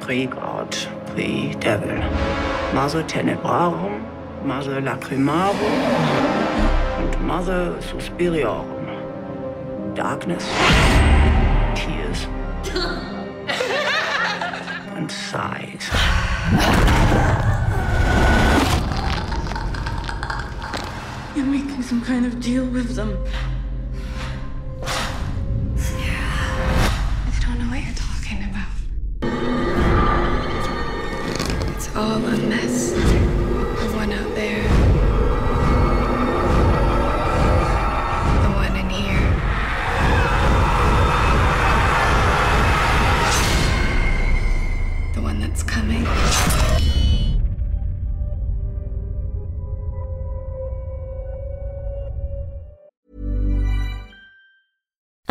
pre-God, pre-devil. Mother tenebrarum, mother lacrimarum, and mother suspiriorum. Darkness, tears, and sighs. You're making some kind of deal with them.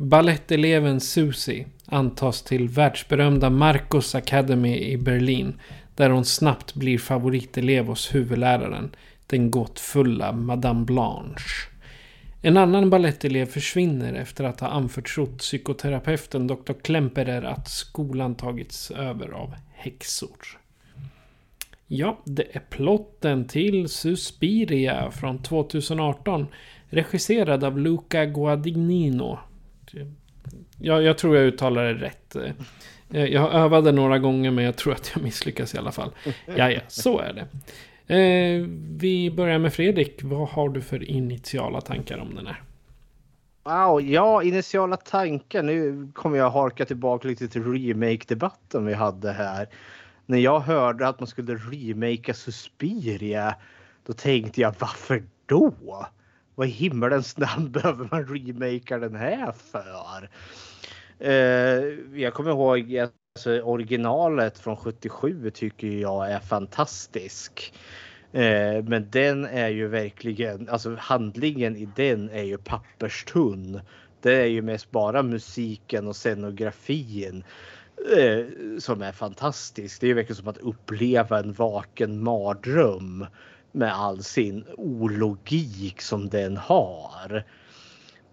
Baletteleven Susie antas till världsberömda Marcus Academy i Berlin. Där hon snabbt blir favoritelev hos huvudläraren, den gåtfulla Madame Blanche. En annan balettelev försvinner efter att ha anförtrott psykoterapeuten Dr. Klemperer att skolan tagits över av häxor. Ja, det är plotten till Suspiria från 2018. Regisserad av Luca Guadagnino. Typ. Jag, jag tror jag uttalar det rätt. Eh, jag övade några gånger men jag tror att jag misslyckas i alla fall. Ja, ja, så är det. Eh, vi börjar med Fredrik. Vad har du för initiala tankar om den här? Wow, ja, initiala tankar. Nu kommer jag harka tillbaka lite till remake-debatten vi hade här. När jag hörde att man skulle remakea Suspiria, då tänkte jag varför då? Vad i himmelens namn behöver man remakea den här för? Eh, jag kommer ihåg alltså, originalet från 77 tycker jag är fantastisk. Eh, men den är ju verkligen, alltså handlingen i den är ju papperstunn. Det är ju mest bara musiken och scenografin eh, som är fantastisk. Det är ju verkligen som att uppleva en vaken mardröm med all sin ologik som den har.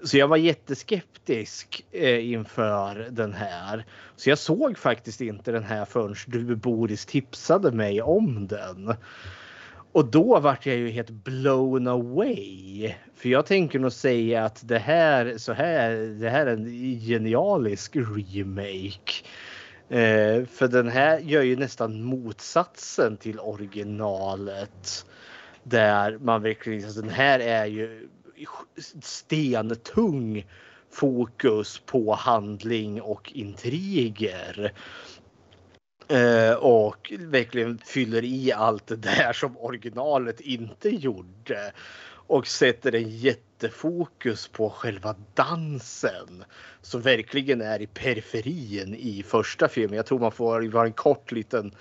Så jag var jätteskeptisk eh, inför den här. Så jag såg faktiskt inte den här förrän du Boris tipsade mig om den. Och då vart jag ju helt blown away. För jag tänker nog säga att det här, så här, det här är en genialisk remake. Eh, för den här gör ju nästan motsatsen till originalet. Där man verkligen, alltså den här är ju stentung fokus på handling och intriger. Eh, och verkligen fyller i allt det där som originalet inte gjorde. Och sätter en jättefokus på själva dansen. Som verkligen är i periferin i första filmen. Jag tror man får vara en kort liten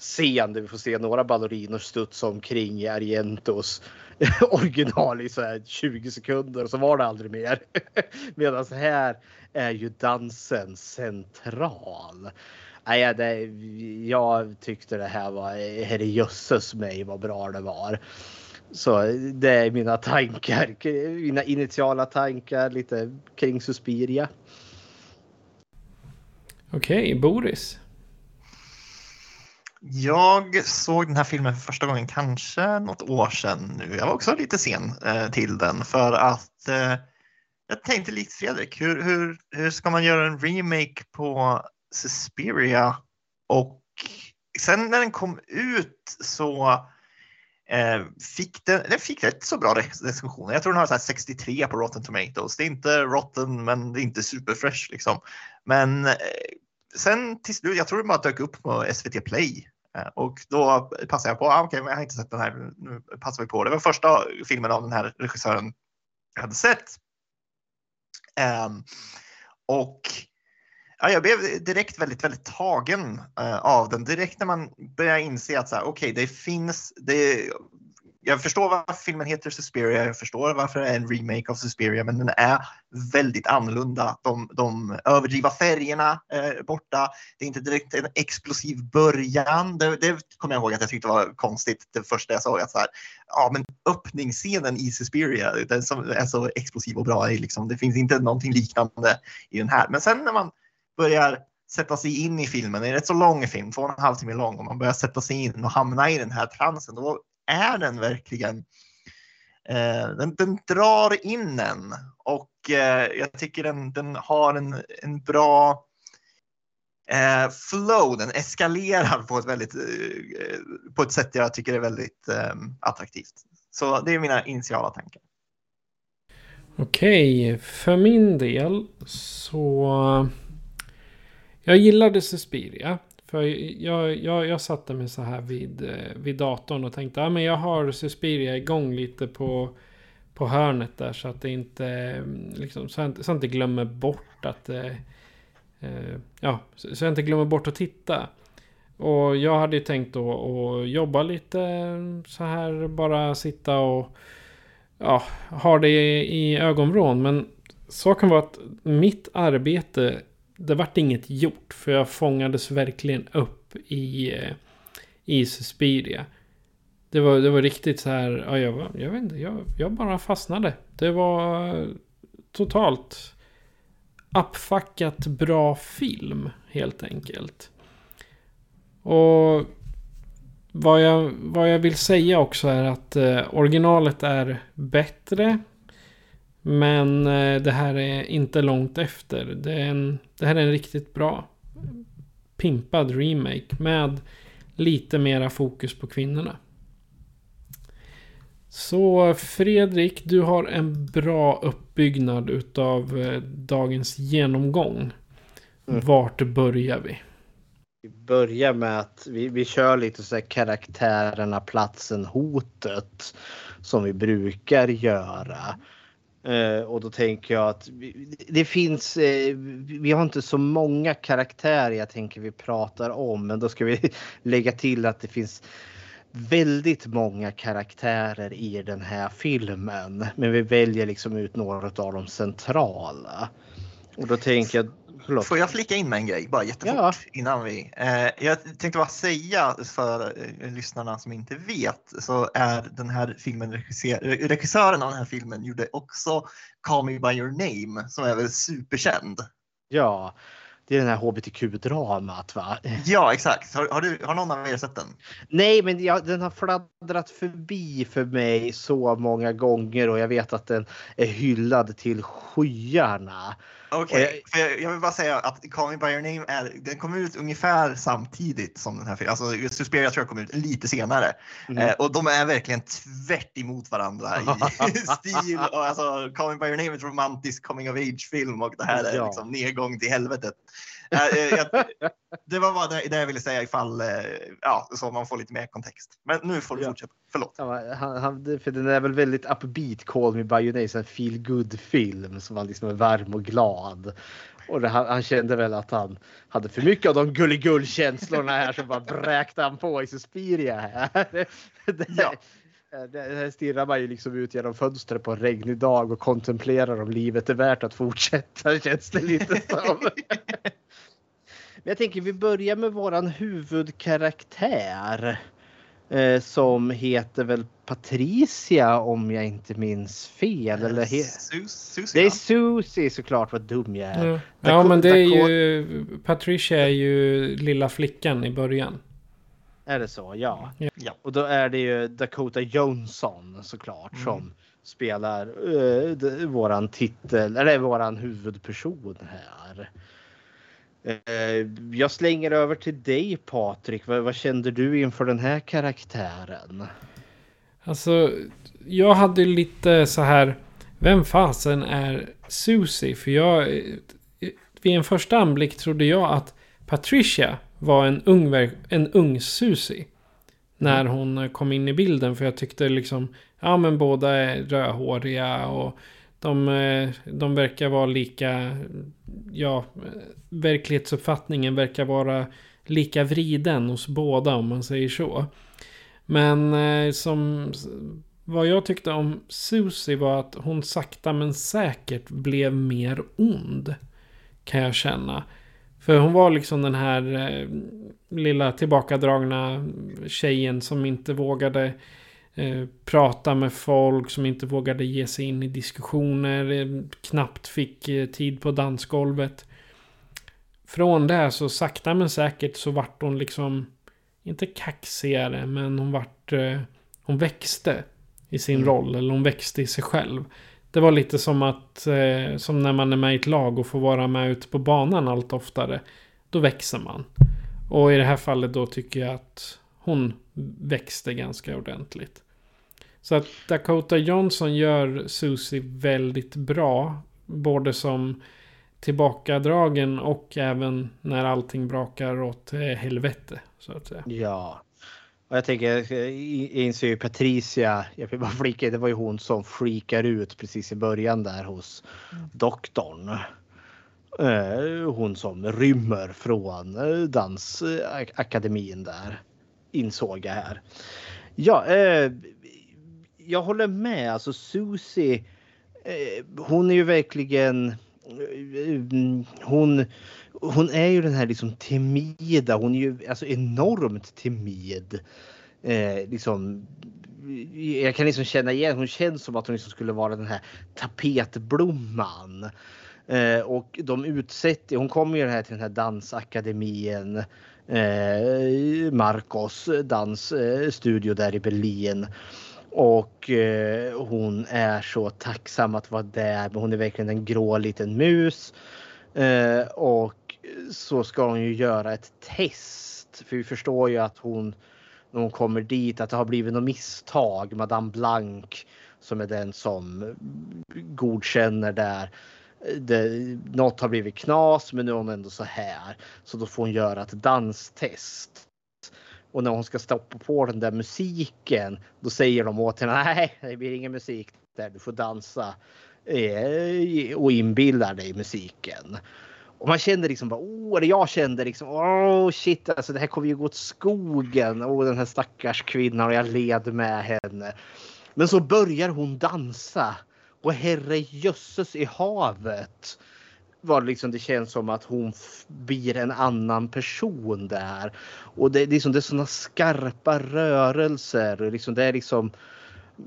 scen där vi får se några ballerinor studsa omkring i Argentos original i så här 20 sekunder och så var det aldrig mer. Medan här är ju dansen central. Nej, det, jag tyckte det här var herrejösses mig vad bra det var. Så det är mina tankar, mina initiala tankar lite kring Suspiria. Okej, okay, Boris. Jag såg den här filmen för första gången kanske något år sedan nu. Jag var också lite sen eh, till den för att eh, jag tänkte likt Fredrik, hur, hur, hur ska man göra en remake på Suspiria? Och sen när den kom ut så eh, fick den, den fick rätt så bra recensioner. Jag tror den har så 63 på Rotten Tomatoes. Det är inte rotten, men det är inte superfresh liksom. Men eh, sen till slut, jag tror det bara dök upp på SVT Play eh, och då passade jag på, ah, okej, okay, men jag har inte sett den här, nu passar vi på. Det var första filmen av den här regissören jag hade sett. Um, och ja, jag blev direkt väldigt, väldigt tagen uh, av den. Direkt när man börjar inse att okej, okay, det finns, det, jag förstår varför filmen heter Suspiria, jag förstår varför det är en remake av Suspiria, men den är väldigt annorlunda. De, de överdriva färgerna eh, borta. Det är inte direkt en explosiv början. Det, det kommer jag ihåg att jag tyckte var konstigt det första jag såg. Att så här, ja, men öppningsscenen i Suspiria, den som är så explosiv och bra, är liksom, det finns inte någonting liknande i den här. Men sen när man börjar sätta sig in i filmen, det är en rätt så lång film, två och en halv timme lång, och man börjar sätta sig in och hamna i den här transen, då är den verkligen Eh, den, den drar in en och eh, jag tycker den, den har en, en bra eh, flow. Den eskalerar på ett, väldigt, eh, på ett sätt jag tycker är väldigt eh, attraktivt. Så det är mina initiala tankar. Okej, för min del så... Jag gillade Suspiria. För jag, jag, jag satte mig så här vid, eh, vid datorn och tänkte att ja, jag har Suspiria igång lite på, på hörnet där så att det inte mm, liksom, så jag inte, så jag inte glömmer bort att eh, eh ja, så jag inte glömmer bort att titta. Och jag hade ju tänkt då att jobba lite mm, så här bara sitta och ja, ha det i ögonvrån. Men så kan vara att mitt arbete det vart inget gjort. För jag fångades verkligen upp i, eh, i Suspiria. Det var, det var riktigt så här, ja, jag, jag vet inte, jag, jag bara fastnade. Det var eh, totalt uppfackat bra film helt enkelt. Och vad jag, vad jag vill säga också är att eh, originalet är bättre. Men eh, det här är inte långt efter. Det, är en, det här är en riktigt bra pimpad remake med lite mera fokus på kvinnorna. Så Fredrik, du har en bra uppbyggnad utav eh, dagens genomgång. Mm. Vart börjar vi? Vi börjar med att vi, vi kör lite så här karaktärerna, platsen, hotet som vi brukar göra. Eh, och då tänker jag att vi, det finns, eh, vi har inte så många karaktärer jag tänker vi pratar om men då ska vi lägga till att det finns väldigt många karaktärer i den här filmen. Men vi väljer liksom ut några av de centrala. Och då tänker jag Förlåt. Får jag flika in med en grej bara jättefort ja. innan vi? Eh, jag tänkte bara säga för eh, lyssnarna som inte vet så är den här filmen regissören av den här filmen gjorde också Call Me By Your Name som är väl superkänd. Ja, det är den här hbtq-dramat va? Ja exakt. Har, har, du, har någon av er sett den? Nej men jag, den har fladdrat förbi för mig så många gånger och jag vet att den är hyllad till skyarna. Okej, okay. jag, jag vill bara säga att Call Me By Your Name är, den kom ut ungefär samtidigt som den här filmen. Alltså Suspiria tror jag kom ut lite senare. Mm. Eh, och de är verkligen tvärt emot varandra i stil. Och alltså, Call Me By Your Name är ett romantisk coming of age-film och det här är ja. liksom nedgång till helvetet. Eh, eh, det var bara det, jag ville säga ifall, eh, ja, så man får lite mer kontext. Men nu får du ja. fortsätta. Förlåt. Ja, han, han, för den är väl väldigt upbeat Call Me By Your Name, en feel good film som man liksom är varm och glad. Och det, han, han, kände väl att han hade för mycket av de gulligull-känslorna här som bara bräkte han på i Suspiria. Här. Det, ja. Det här stirrar man ju liksom ut genom fönstret på en regnig dag och kontemplerar om livet är värt att fortsätta känns det lite som. Men jag tänker vi börjar med våran huvudkaraktär. Eh, som heter väl Patricia om jag inte minns fel. Eller he Susie, det är Susie såklart, vad dum jag är. Ja, ja men det är ju... Patricia är ju lilla flickan i början. Är det så? Ja. ja. Och då är det ju Dakota Johnson såklart mm. som spelar uh, våran titel, eller våran huvudperson här. Eh, jag slänger över till dig Patrik. Vad, vad kände du inför den här karaktären? Alltså, jag hade lite så här. Vem fasen är Susie? För jag... Vid en första anblick trodde jag att Patricia var en ung, en ung Susie. När mm. hon kom in i bilden. För jag tyckte liksom... Ja men båda är rödhåriga och de, eh, de verkar vara lika, ja, verklighetsuppfattningen verkar vara lika vriden hos båda om man säger så. Men eh, som vad jag tyckte om Susie var att hon sakta men säkert blev mer ond. Kan jag känna. För hon var liksom den här eh, lilla tillbakadragna tjejen som inte vågade Eh, prata med folk som inte vågade ge sig in i diskussioner. Eh, knappt fick eh, tid på dansgolvet. Från det så sakta men säkert så vart hon liksom inte kaxigare men hon vart hon växte i sin Mm. roll. Eller hon växte i sig själv. Det var lite som att, som när man är med i ett lag och får vara med ute på banan allt oftare. Då växer man. Och i det här fallet då tycker jag att hon växte ganska ordentligt. Så att Dakota Johnson gör Susie väldigt bra. Både som tillbakadragen och även när allting brakar åt eh, helvete. Så att säga. Ja. Och jag tänker, eh, jag inser ju Patricia, jag vill bara flika det var ju hon som freakar ut precis i början där hos doktorn. Eh, hon som rymmer från dansakademin där. Insåg jag här. Ja, eh, jag håller med. Alltså Susie, eh, hon är ju verkligen eh, eh, hon, hon är ju den här liksom timida. Hon är ju alltså enormt timid. Eh, liksom, jag kan liksom känna igen, hon känns som att hon liksom skulle vara den här tapetblomman. Eh, och de utsätter, hon kommer ju här till den här dansakademin. Eh, Marcos dansstudio eh, där i Berlin. Och eh, hon är så tacksam att vara där. Men hon är verkligen en grå liten mus. Eh, och så ska hon ju göra ett test. För vi förstår ju att hon när hon kommer dit att det har blivit något misstag. Madame Blanc som är den som godkänner där. Det, något har blivit knas men nu är hon ändå så här. Så då får hon göra ett danstest. Och när hon ska stoppa på den där musiken då säger de åt henne nej det blir ingen musik där du får dansa eh, och inbillar dig musiken. Och man kände liksom bara, oh, eller jag kände liksom, oh shit, alltså det här kommer ju gå åt skogen. Och den här stackars kvinnan och jag led med henne. Men så börjar hon dansa och herre jösses i havet. vad det, liksom, det känns som att hon blir en annan person där. Och det, är liksom, det är såna skarpa rörelser. Och liksom, det är liksom,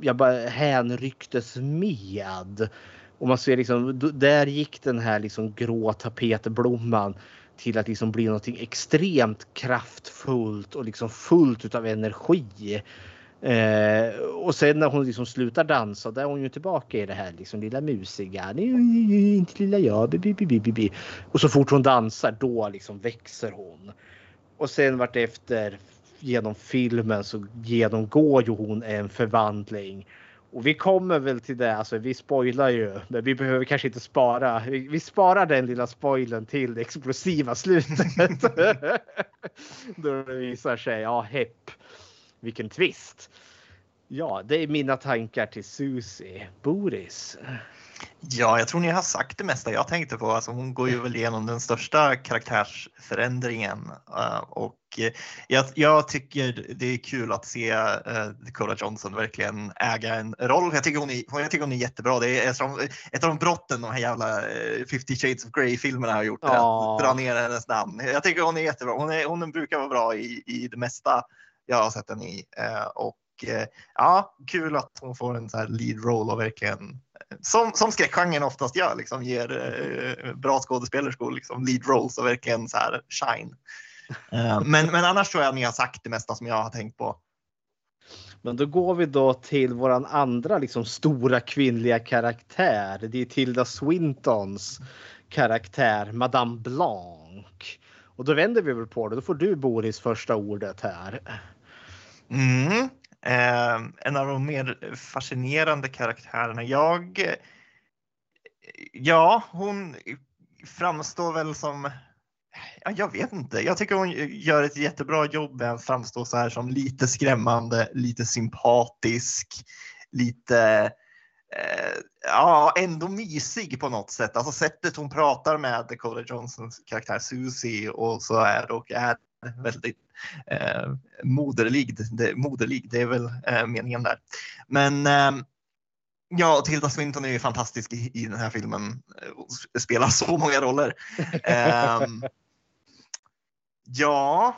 jag bara hänrycktes med. Och man ser liksom, där gick den här liksom grå tapetblomman till att liksom bli något extremt kraftfullt och liksom fullt utav energi. Eh, och sen när hon liksom slutar dansa, där är hon ju tillbaka i det här liksom lilla musiga. Inte lilla jag. Bi, bi, bi, bi, bi. Och så fort hon dansar, då liksom växer hon. Och sen vart efter genom filmen så genomgår ju hon en förvandling. Och vi kommer väl till det, alltså vi spoilar ju, men vi behöver kanske inte spara. Vi, vi sparar den lilla spoilen till det explosiva slutet. Då det visar sig, ja hepp, vilken twist. Ja, det är mina tankar till Susie. Boris? Ja, jag tror ni har sagt det mesta jag tänkte på. Alltså, hon går ju väl igenom den största karaktärsförändringen eh, och eh, jag, jag tycker det är kul att se uh, Dakota Johnson verkligen äga en roll. Jag tycker hon är, jag tycker hon är jättebra. Det är ett av, de- brotten de här jävla uh, 50 shades of Grey filmerna har gjort. Ja. Att dra ner hennes namn. Jag tycker hon är jättebra. Hon, är, hon brukar vara bra i, i det mesta jag har sett henne i. Eh, och eh, ja, kul att hon får en så här lead roll och verkligen som, som skräckgenren oftast gör, liksom, ger eh, bra skådespelerskor liksom, lead roles och verkligen så här shine. Eh, men, men annars tror jag ni har sagt det mesta som jag har tänkt på. Men då går vi då till våran andra liksom stora kvinnliga karaktär. Det är Tilda Swintons karaktär Madame Blanc. Och då vänder vi väl på det. Då får du Boris första ordet här. Mm. Eh, en av de mer fascinerande karaktärerna. Jag... Ja, hon framstår väl som... Ja, jag vet inte. Jag tycker hon gör ett jättebra jobb med att framstå så här som lite skrämmande, lite sympatisk, lite eh, ja, ändå mysig på något sätt. Alltså sättet hon pratar med Dakota Johnsons karaktär Susie och så är och är väldigt eh, moderlig. Det, moderlig, det är väl eh, meningen där. Men eh, ja, Tilda Swinton är ju fantastisk i, i den här filmen eh, och spelar så många roller. Ehm, ja,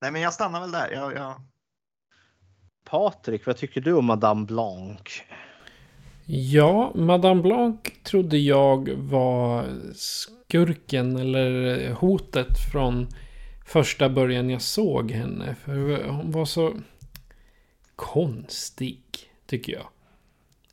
nej men jag stannar väl där. Jag, jag, Patrik, vad tycker du om Madame Blanc? Ja, Madame Blanc trodde jag var skurken eller hotet från första början jag såg henne. För hon var så konstig. Tycker jag.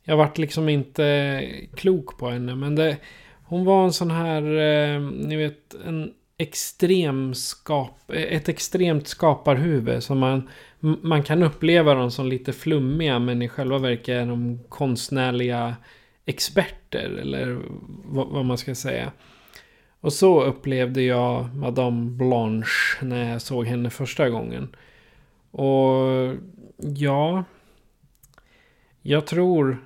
Jag vart liksom inte klok på henne. Men det, hon var en sån här, eh, ni vet, en extrem skap, ett extremt skaparhuvud. Som man, man kan uppleva dem som lite flummiga. Men i själva verket är de konstnärliga experter. Eller vad, vad man ska säga. Och så upplevde jag Madame Blanche när jag såg henne första gången. Och ja... Jag tror...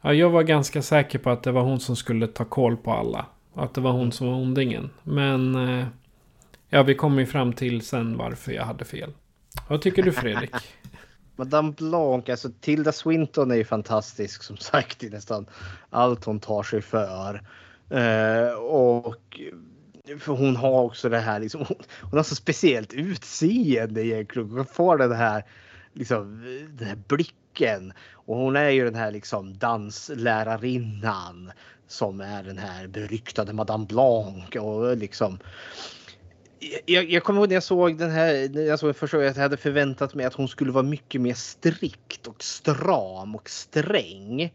Ja, jag var ganska säker på att det var hon som skulle ta koll på alla. Att det var hon som var ondingen. Men... Eh, ja, vi kom ju fram till sen varför jag hade fel. Vad tycker du Fredrik? Madame Blanc, alltså Tilda Swinton är ju fantastisk som sagt i nästan allt hon tar sig för. Eh, och för hon har också det här liksom, hon, hon har så speciellt utseende egentligen. Hon får den här liksom den här blicken och hon är ju den här liksom danslärarinnan som är den här beryktade Madame Blanc och liksom jag, jag kommer ihåg när jag såg den här, när jag såg den första gången, att jag hade förväntat mig att hon skulle vara mycket mer strikt och stram och sträng.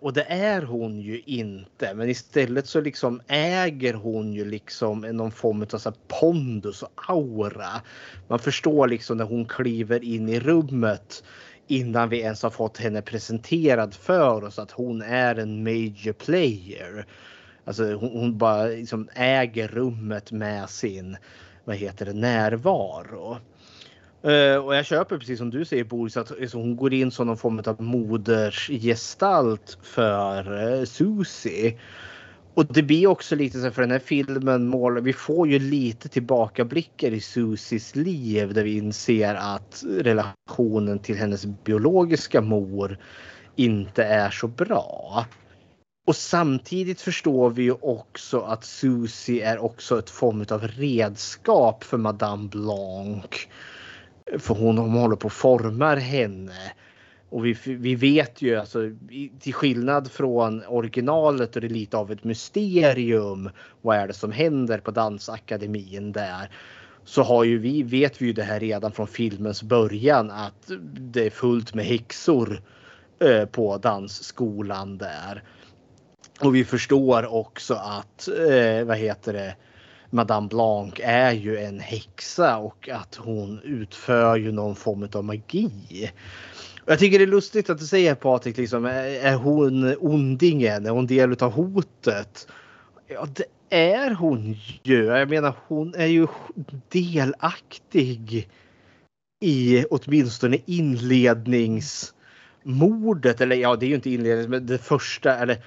Och det är hon ju inte, men istället så liksom äger hon ju liksom någon form av så här pondus och aura. Man förstår liksom när hon kliver in i rummet innan vi ens har fått henne presenterad för oss att hon är en major player. Alltså hon, hon bara liksom äger rummet med sin vad heter det, närvaro. Uh, och jag köper precis som du säger Boris att alltså, hon går in som någon form av modersgestalt för uh, Susie. Och det blir också lite så för den här filmen målar, vi får ju lite tillbakablickar i Susies liv där vi inser att relationen till hennes biologiska mor inte är så bra. Och samtidigt förstår vi ju också att Susie är också ett form av redskap för Madame Blanc. För hon, hon håller på att formar henne. Och vi, vi vet ju alltså till skillnad från originalet och det är lite av ett mysterium. Vad är det som händer på dansakademin där? Så har ju vi, vet vi ju det här redan från filmens början att det är fullt med häxor eh, på dansskolan där. Och vi förstår också att, eh, vad heter det, Madame Blanc är ju en häxa och att hon utför ju någon form av magi. Och jag tycker det är lustigt att du säger Patrik, liksom, är hon ondingen? Är hon del av hotet? Ja, det är hon ju. Jag menar, hon är ju delaktig i åtminstone inledningsmordet. Eller ja, det är ju inte inlednings, men det första. Eller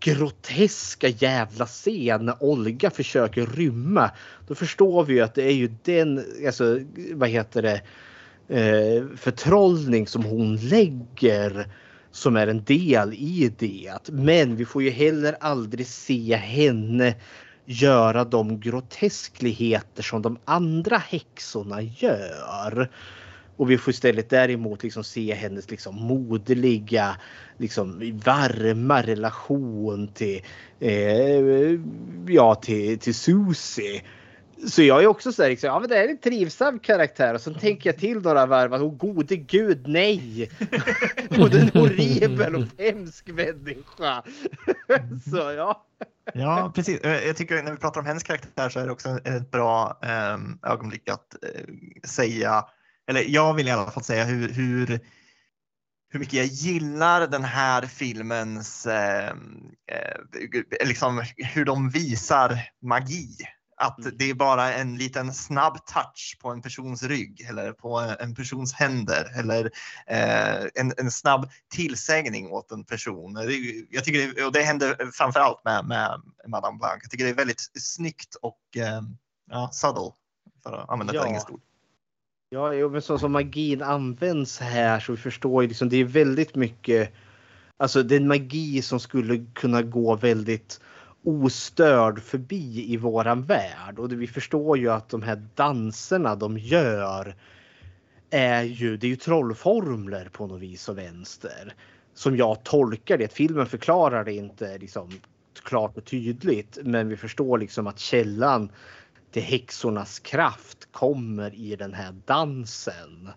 groteska jävla scen när Olga försöker rymma. Då förstår vi ju att det är ju den, alltså vad heter det, eh, förtrollning som hon lägger som är en del i det. Men vi får ju heller aldrig se henne göra de groteskligheter som de andra häxorna gör. Och vi får istället däremot liksom se hennes liksom moderliga, liksom varma relation till, eh, ja, till, till Susie. Så jag är också så här, liksom, ja men det är en trivsam karaktär och så tänker jag till några varv att oh, gode gud nej! Både en horribel och hemsk människa. så ja. Ja, precis. Eh, jag tycker när vi pratar om hennes karaktär så är det också ett bra eh, ögonblick att eh, säga eller jag vill i alla fall säga hur, hur, hur mycket jag gillar den här filmens, eh, eh, liksom hur de visar magi. Att mm. det är bara en liten snabb touch på en persons rygg eller på en persons händer eller eh, en, en, snabb tillsägning åt en person. Jag tycker det, och det händer framför allt med, med Madame Blanc. Jag tycker det är väldigt snyggt och eh, ja, subtle för att använda ett engelskt ord. Ja, men så som magin används här så vi förstår ju liksom det är väldigt mycket. Alltså det är en magi som skulle kunna gå väldigt ostörd förbi i våran värld och det, vi förstår ju att de här danserna de gör är ju, det är ju trollformler på något vis och vänster. Som jag tolkar det. Filmen förklarar det inte liksom klart och tydligt men vi förstår liksom att källan till häxornas kraft kommer i den här dansen.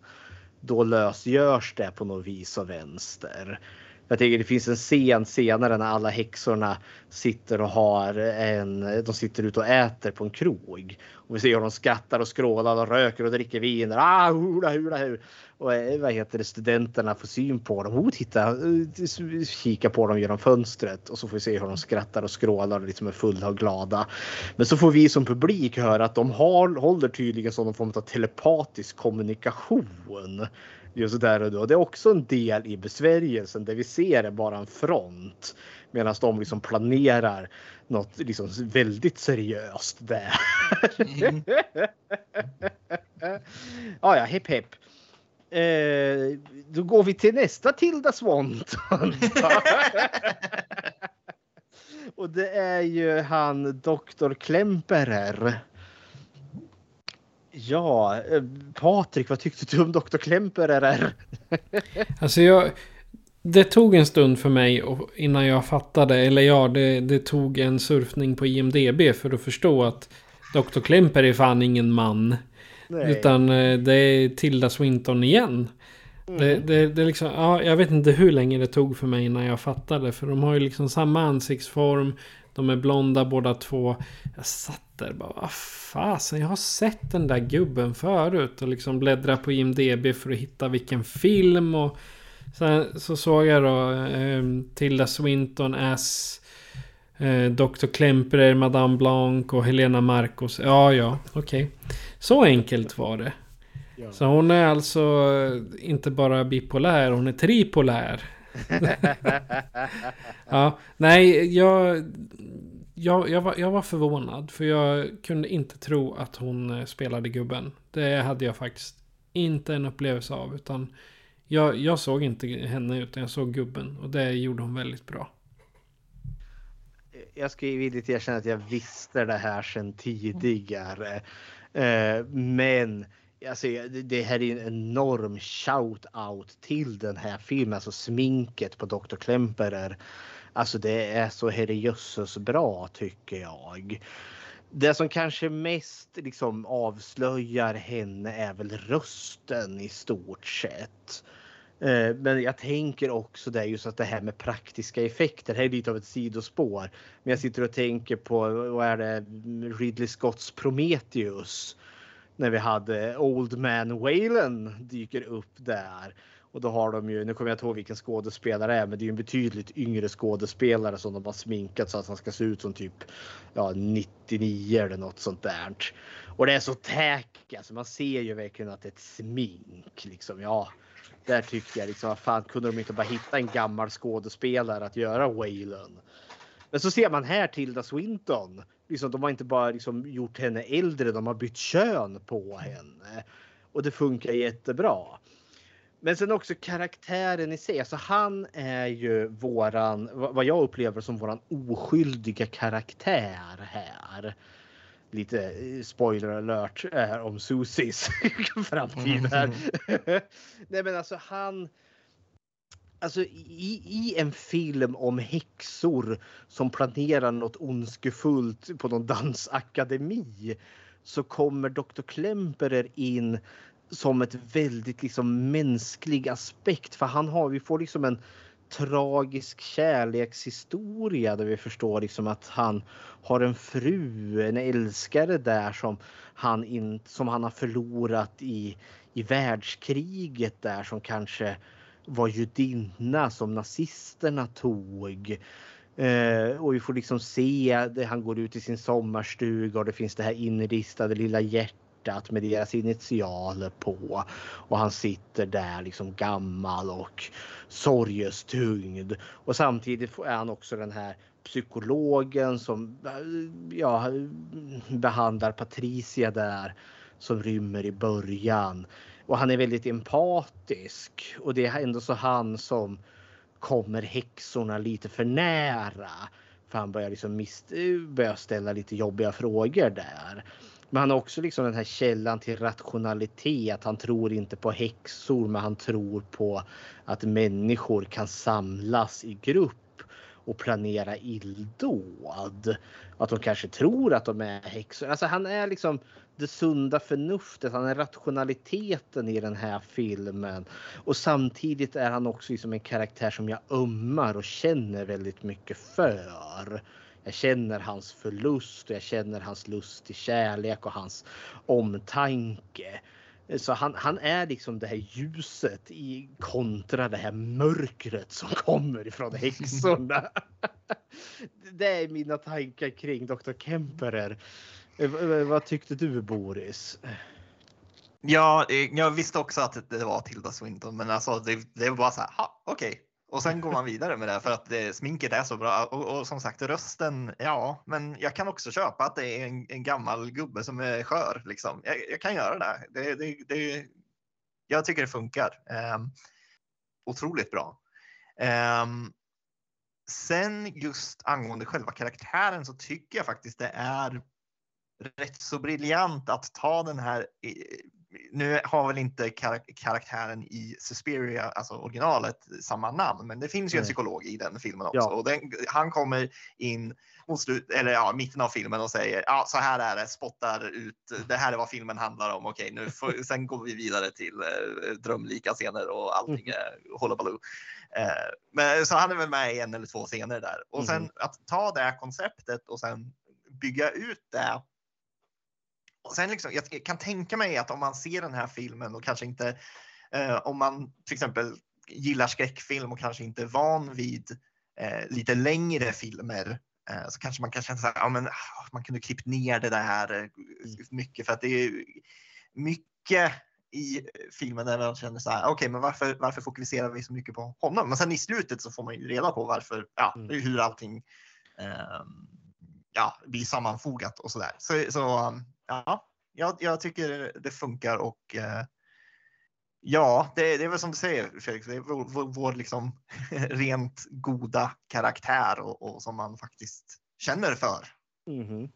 då lösgörs det på något vis och vänster. Jag tänker det finns en scen senare när alla häxorna sitter och har en, de sitter ute och äter på en krog. Och vi ser hur de skrattar och skrålar och röker och dricker vin. Ah, hula, hula, hula. Och eh, vad heter det, studenterna får syn på dem. Oh, titta, eh, kika på dem genom fönstret och så får vi se hur de skrattar och skrålar och liksom är fulla och glada. Men så får vi som publik höra att de har, håller tydligen som någon form av telepatisk kommunikation just där och då. Det är också en del i besvärjelsen där vi ser det bara en front medan de liksom planerar något liksom väldigt seriöst där. Mm. ja, ja, hepp hepp. Eh, då går vi till nästa Tilda Swanton. och det är ju han Dr. Klemperer. Ja, eh, Patrik, vad tyckte du om Dr. Klemperer? alltså jag... Det tog en stund för mig innan jag fattade, eller ja, det, det tog en surfning på IMDB för att förstå att Dr. Klemper är fan ingen man. Nej. Utan eh, det är Tilda Swinton igen. Mm. Det, det, det liksom, ja, jag vet inte hur länge det tog för mig innan jag fattade. För de har ju liksom samma ansiktsform. De är blonda båda två. Jag satt där och bara, vad fasen, jag har sett den där gubben förut. Och liksom bläddra på IMDB för att hitta vilken film. Och sen så såg jag då eh, Tilda Swinton as eh, Dr. Klemperer, Madame Blanc och Helena Marcos. Ja, ja, okej. Okay. Så enkelt var det. Ja. Så hon är alltså inte bara bipolär, hon är tripolär. ja, nej, jag, jag, jag, var, jag var förvånad. För jag kunde inte tro att hon eh, spelade gubben. Det hade jag faktiskt inte en upplevelse av. Utan jag, jag såg inte henne utan jag såg gubben. Och det gjorde hon väldigt bra. Jag ska ju villigt erkänna att jag visste det här sedan tidigare. Eh, men alltså, det här är en enorm shout-out till den här filmen. Alltså sminket på Dr. Klemperer. Alltså det är så herrejösses bra tycker jag. Det som kanske mest liksom avslöjar henne är väl rösten i stort sett. Eh, men jag tänker också det just att det här med praktiska effekter. Det här är lite av ett sidospår. Men jag sitter och tänker på vad är det Ridley Scotts Prometheus. När vi hade Old Man Whalen dyker upp där. Och då har de ju, nu kommer jag inte ihåg vilken skådespelare det är, men det är ju en betydligt yngre skådespelare som de har sminkat så att han ska se ut som typ ja, 99 eller något sånt där. Och det är så tacky, alltså man ser ju verkligen att det är ett smink liksom. Ja, där tycker jag liksom, vad fan kunde de inte bara hitta en gammal skådespelare att göra Waylon? Men så ser man här Tilda Swinton. Liksom, de har inte bara liksom gjort henne äldre, de har bytt kön på henne. Och det funkar jättebra. Men sen också karaktären i sig. Alltså han är ju våran, vad jag upplever som våran oskyldiga karaktär här. Lite eh, spoiler alert är om Susis framtid här. Nej men alltså han. Alltså i, i en film om häxor som planerar något ondskefullt på någon dansakademi så kommer Dr. Klemperer in som ett väldigt liksom mänsklig aspekt för han har, vi får liksom en tragisk kärlekshistoria där vi förstår liksom att han har en fru, en älskare där som han, in, som han har förlorat i, i världskriget där som kanske var judinna som nazisterna tog. Eh, och vi får liksom se det, han går ut i sin sommarstuga och det finns det här inristade lilla hjärtat med deras initialer på. Och han sitter där liksom gammal och sorgestyngd. Och samtidigt är han också den här psykologen som eh, ja, behandlar Patricia där som rymmer i början. Och han är väldigt empatisk och det är ändå så han som kommer häxorna lite för nära. För han börjar, liksom mist börjar ställa lite jobbiga frågor där. Men han har också liksom den här källan till rationalitet. Han tror inte på häxor men han tror på att människor kan samlas i grupp och planera illdåd. Att de kanske tror att de är häxor. Alltså han är liksom det sunda förnuftet, han är rationaliteten i den här filmen. Och samtidigt är han också liksom en karaktär som jag ömmar och känner väldigt mycket för. Jag känner hans förlust och jag känner hans lust till kärlek och hans omtanke. Eh, så han, han är liksom det här ljuset i kontra det här mörkret som kommer ifrån häxorna. Det är mina tankar kring Dr. Kemperer. Eh, vad tyckte du Boris? Ja, eh, jag visste också att det var Tilda Swinton, men alltså det, det var bara så här, okej. Okay. Och sen går man vidare med det för att det, sminket är så bra. Och, och, som sagt rösten, ja, men jag kan också köpa att det är en, en gammal gubbe som är skör. Liksom. Jag, jag kan göra det. det, det, det jag tycker det funkar. Um, otroligt bra. Um, sen just angående själva karaktären så tycker jag faktiskt det är rätt så briljant att ta den här eh, nu har väl inte karaktären i Suspiria, alltså originalet, samma namn, men det finns ju en psykolog i den filmen också. Ja. Och den, han kommer in mot slut, eller ja, mitten av filmen och säger ja, så här är det, spottar ut, det här är vad filmen handlar om. Okej, nu får, sen går vi vidare till eh, drömlika scener och allting är mm. hullabaloo. Eh, men så han är väl med i en eller två scener där. Och sen mm. att ta det konceptet och sen bygga ut det och sen liksom, jag kan tänka mig att om man ser den här filmen och kanske inte, eh, om man till exempel gillar skräckfilm och kanske inte är van vid eh, lite längre filmer eh, så kanske man kan känna så här, ja, men, ah, man kunde klippt ner det där eh, mycket för att det är mycket i filmen där man känner så här, okej, okay, men varför, varför fokuserar vi så mycket på honom? Men sen i slutet så får man ju reda på varför, ja, mm. hur allting um, ja, blir sammanfogat och så där. Så, så ja, jag, jag tycker det funkar och eh, ja, det, det, är väl som du säger Felix, det är vår, vår, vår liksom rent goda karaktär och, och, som man faktiskt känner för. Mm.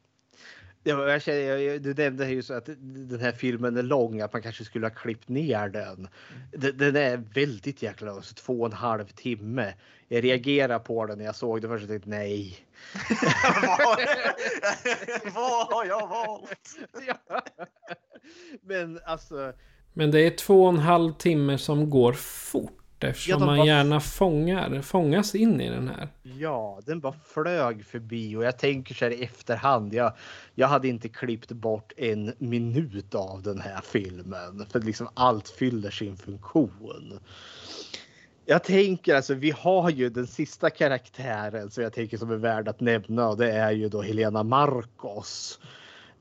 Ja, jag känner, du nämnde ju så att den här filmen är lång, att man kanske skulle ha klippt ner den. Den, den är väldigt jäkla lång, så två och en halv timme. Jag reagerade på den när jag såg det först och tänkte nej. Vad har jag valt? ja. Men alltså. Men det är två och en halv timme som går fort. Eftersom ja, man bara... gärna fångar, fångas in i den här. Ja, den bara flög förbi och jag tänker så här i efterhand. Jag, jag hade inte klippt bort en minut av den här filmen. För liksom allt fyller sin funktion. Jag tänker alltså, vi har ju den sista karaktären som jag tänker som är värd att nämna och det är ju då Helena Marcos.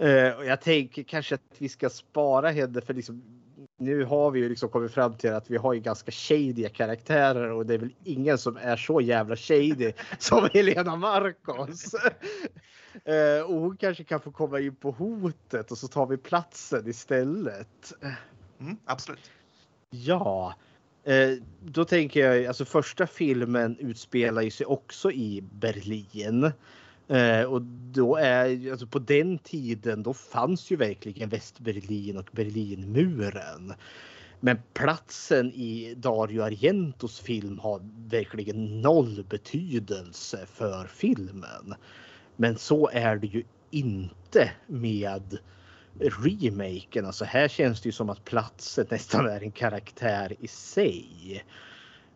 Uh, och jag tänker kanske att vi ska spara henne för liksom nu har vi ju liksom kommit fram till att vi har ju ganska shady karaktärer och det är väl ingen som är så jävla shady som Helena Marcos. uh, och hon kanske kan få komma in på hotet och så tar vi platsen istället. Mm, absolut. Ja, Eh, då tänker jag, alltså första filmen utspelar ju sig också i Berlin. Eh, och då är, alltså på den tiden, då fanns ju verkligen Västberlin och Berlinmuren. Men platsen i Dario Argentos film har verkligen noll betydelse för filmen. Men så är det ju inte med remaken. Alltså här känns det ju som att platsen nästan är en karaktär i sig.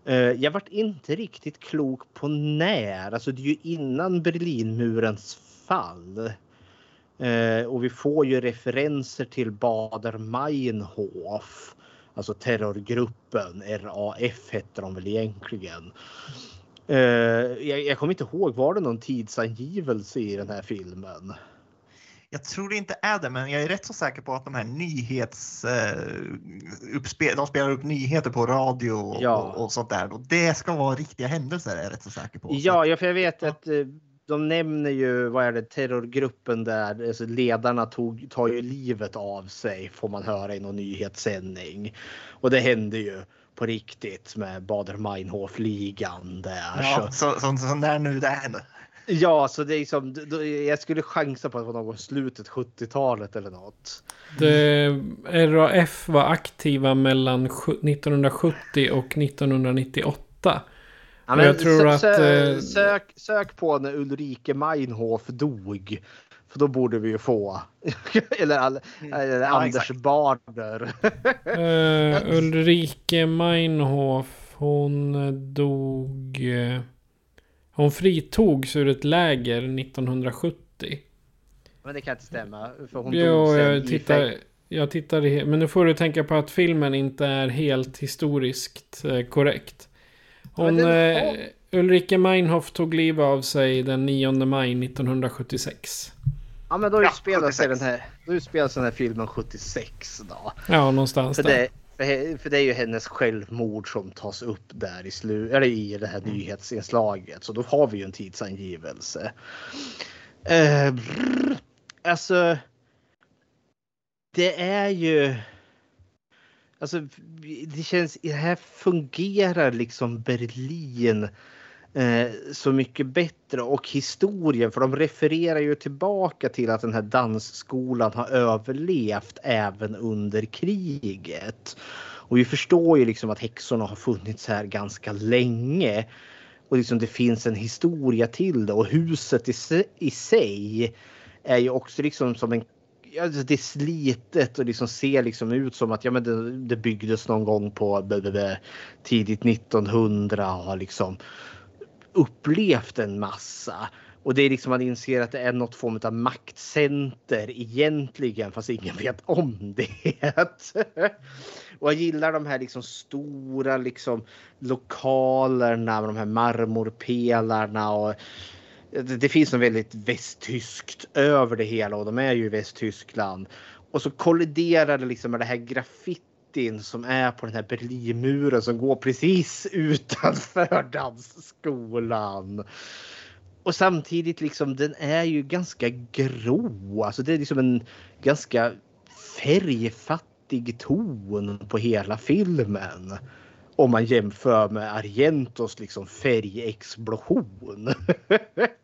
Uh, jag vart inte riktigt klok på när. Alltså det är ju innan Berlinmurens fall. Uh, och vi får ju referenser till Bader Meinhof. Alltså terrorgruppen RAF hette de väl egentligen. Uh, jag, jag kommer inte ihåg, var det någon tidsangivelse i den här filmen? Jag tror det inte är det, men jag är rätt så säker på att de här nyhets... Eh, uppspel, de spelar upp nyheter på radio och, ja. och, och, sånt där. Och det ska vara riktiga händelser är jag rätt så säker på. Ja, ja för jag vet att eh, de nämner ju, vad är det, terrorgruppen där, alltså ledarna tog, tar ju livet av sig får man höra i någon nyhetssändning. Och det hände ju på riktigt med Bader Meinhof-ligan där. Ja, så, så, så, så när nu det händer. Ja, så det är som, jag skulle chansa på att det var någon slutet 70-talet eller något. Det, RAF var aktiva mellan 1970 och 1998. Ja, men jag tror sö- att... sö- eh, sök, sök på när Ulrike Meinhof dog. För då borde vi ju få. eller all, eller Ja, Anders exakt. Barder. Eh, Ulrike Meinhof, hon dog... Hon fritogs ur ett läger 1970. men det kan inte stämma. För hon Jo, jag tittar, jag tittar Men nu får du tänka på att filmen inte är helt historiskt eh, korrekt. Hon, den eh, Ulrike Meinhof tog livet av sig den 9 maj 1976. Ja men då Ja, utspelar sig 76. den här, då utspelar sig den här filmen 76 då. Ja, någonstans För där. det, för, det är ju hennes självmord som tas upp där i, slu, eller i det här Mm. nyhetsinslaget. Så då har vi ju en tidsangivelse. Eh, brr, alltså. Det är ju. Alltså det känns, det här fungerar liksom Berlin eh, så mycket bättre och historien för de refererar ju tillbaka till att den här dansskolan har överlevt även under kriget. Och vi förstår ju liksom att häxorna har funnits här ganska länge. Och liksom det finns en historia till det och huset i, i sig är ju också liksom som en Ja, alltså det är slitet och liksom ser liksom ut som att ja, men det, det byggdes någon gång på tidigt 1900 och liksom upplevt en massa. Och det är liksom man inser att det är något form av maktcenter egentligen fast ingen vet om det. Och jag gillar de här liksom stora liksom lokalerna med de här marmorpelarna och det, det finns något väldigt västtyskt över det hela och de är ju i Västtyskland. Och så kolliderar det liksom med det här graffitin som är på den här Berlinmuren som går precis utanför dansskolan. Och samtidigt liksom den är ju ganska grå. Alltså det är liksom en ganska färgfattig ton på hela filmen. Om man jämför med Argentos liksom färgexplosion.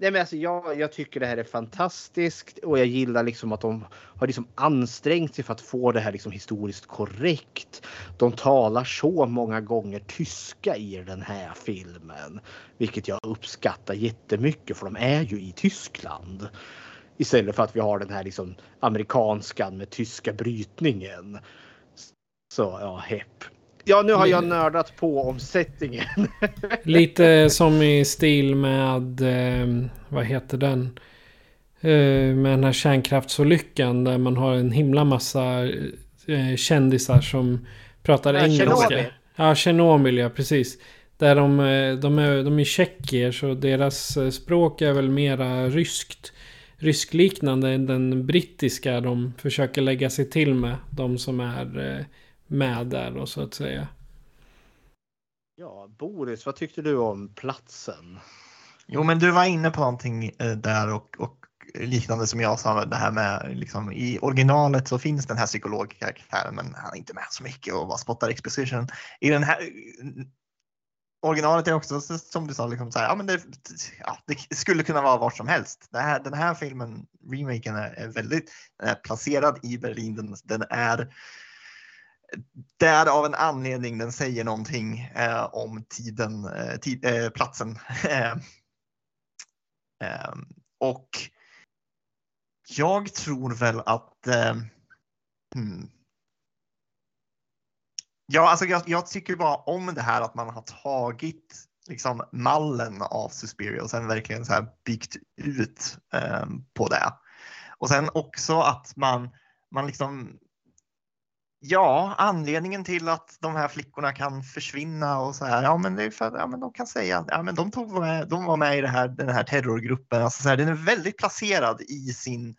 Nej men alltså jag, jag tycker det här är fantastiskt och jag gillar liksom att de har liksom ansträngt sig för att få det här liksom historiskt korrekt. De talar så många gånger tyska i den här filmen. Vilket jag uppskattar jättemycket för de är ju i Tyskland. Istället för att vi har den här liksom amerikanskan med tyska brytningen. Så ja, hepp. Ja, nu har jag nördat på om settingen. Lite som i stil med, eh, vad heter den? Eh, med den här kärnkraftsolyckan där man har en himla massa eh, kändisar som pratar Ja, engelska. Tjernobyl. Ja, Tjernobyl ja, precis. Där de, eh, de, är, de är tjeckier så deras språk är väl mera ryskt. Ryskliknande än den brittiska de försöker lägga sig till med. De som är eh, med där då så att säga. Ja, Boris, vad tyckte du om platsen? Jo, men du var inne på någonting eh, där och, och liknande som jag sa, det här med liksom, i originalet så finns den här psykologkaraktären men han är inte med så mycket och bara spottar exposition. I den här originalet är också så- som du sa, liksom så här, ja, men det, ja, det skulle kunna vara var som helst. Det här, den här filmen, remaken, är, är väldigt är placerad i Berlin. Den, den är där av en anledning. Den säger någonting eh, om tiden, eh, tid, eh, platsen. Eh, ehm, och jag tror väl att... Eh, hmm. Ja, alltså jag, jag tycker bara om det här att man har tagit liksom mallen av Suspiria och sen verkligen så här byggt ut eh, på det. Och sen också att man, man liksom Ja, anledningen till att de här flickorna kan försvinna och så här. Ja, men det är för att ja, men de kan säga ja, men de, tog med, de var med i det här, den här terrorgruppen. Alltså så här, den är väldigt placerad i sin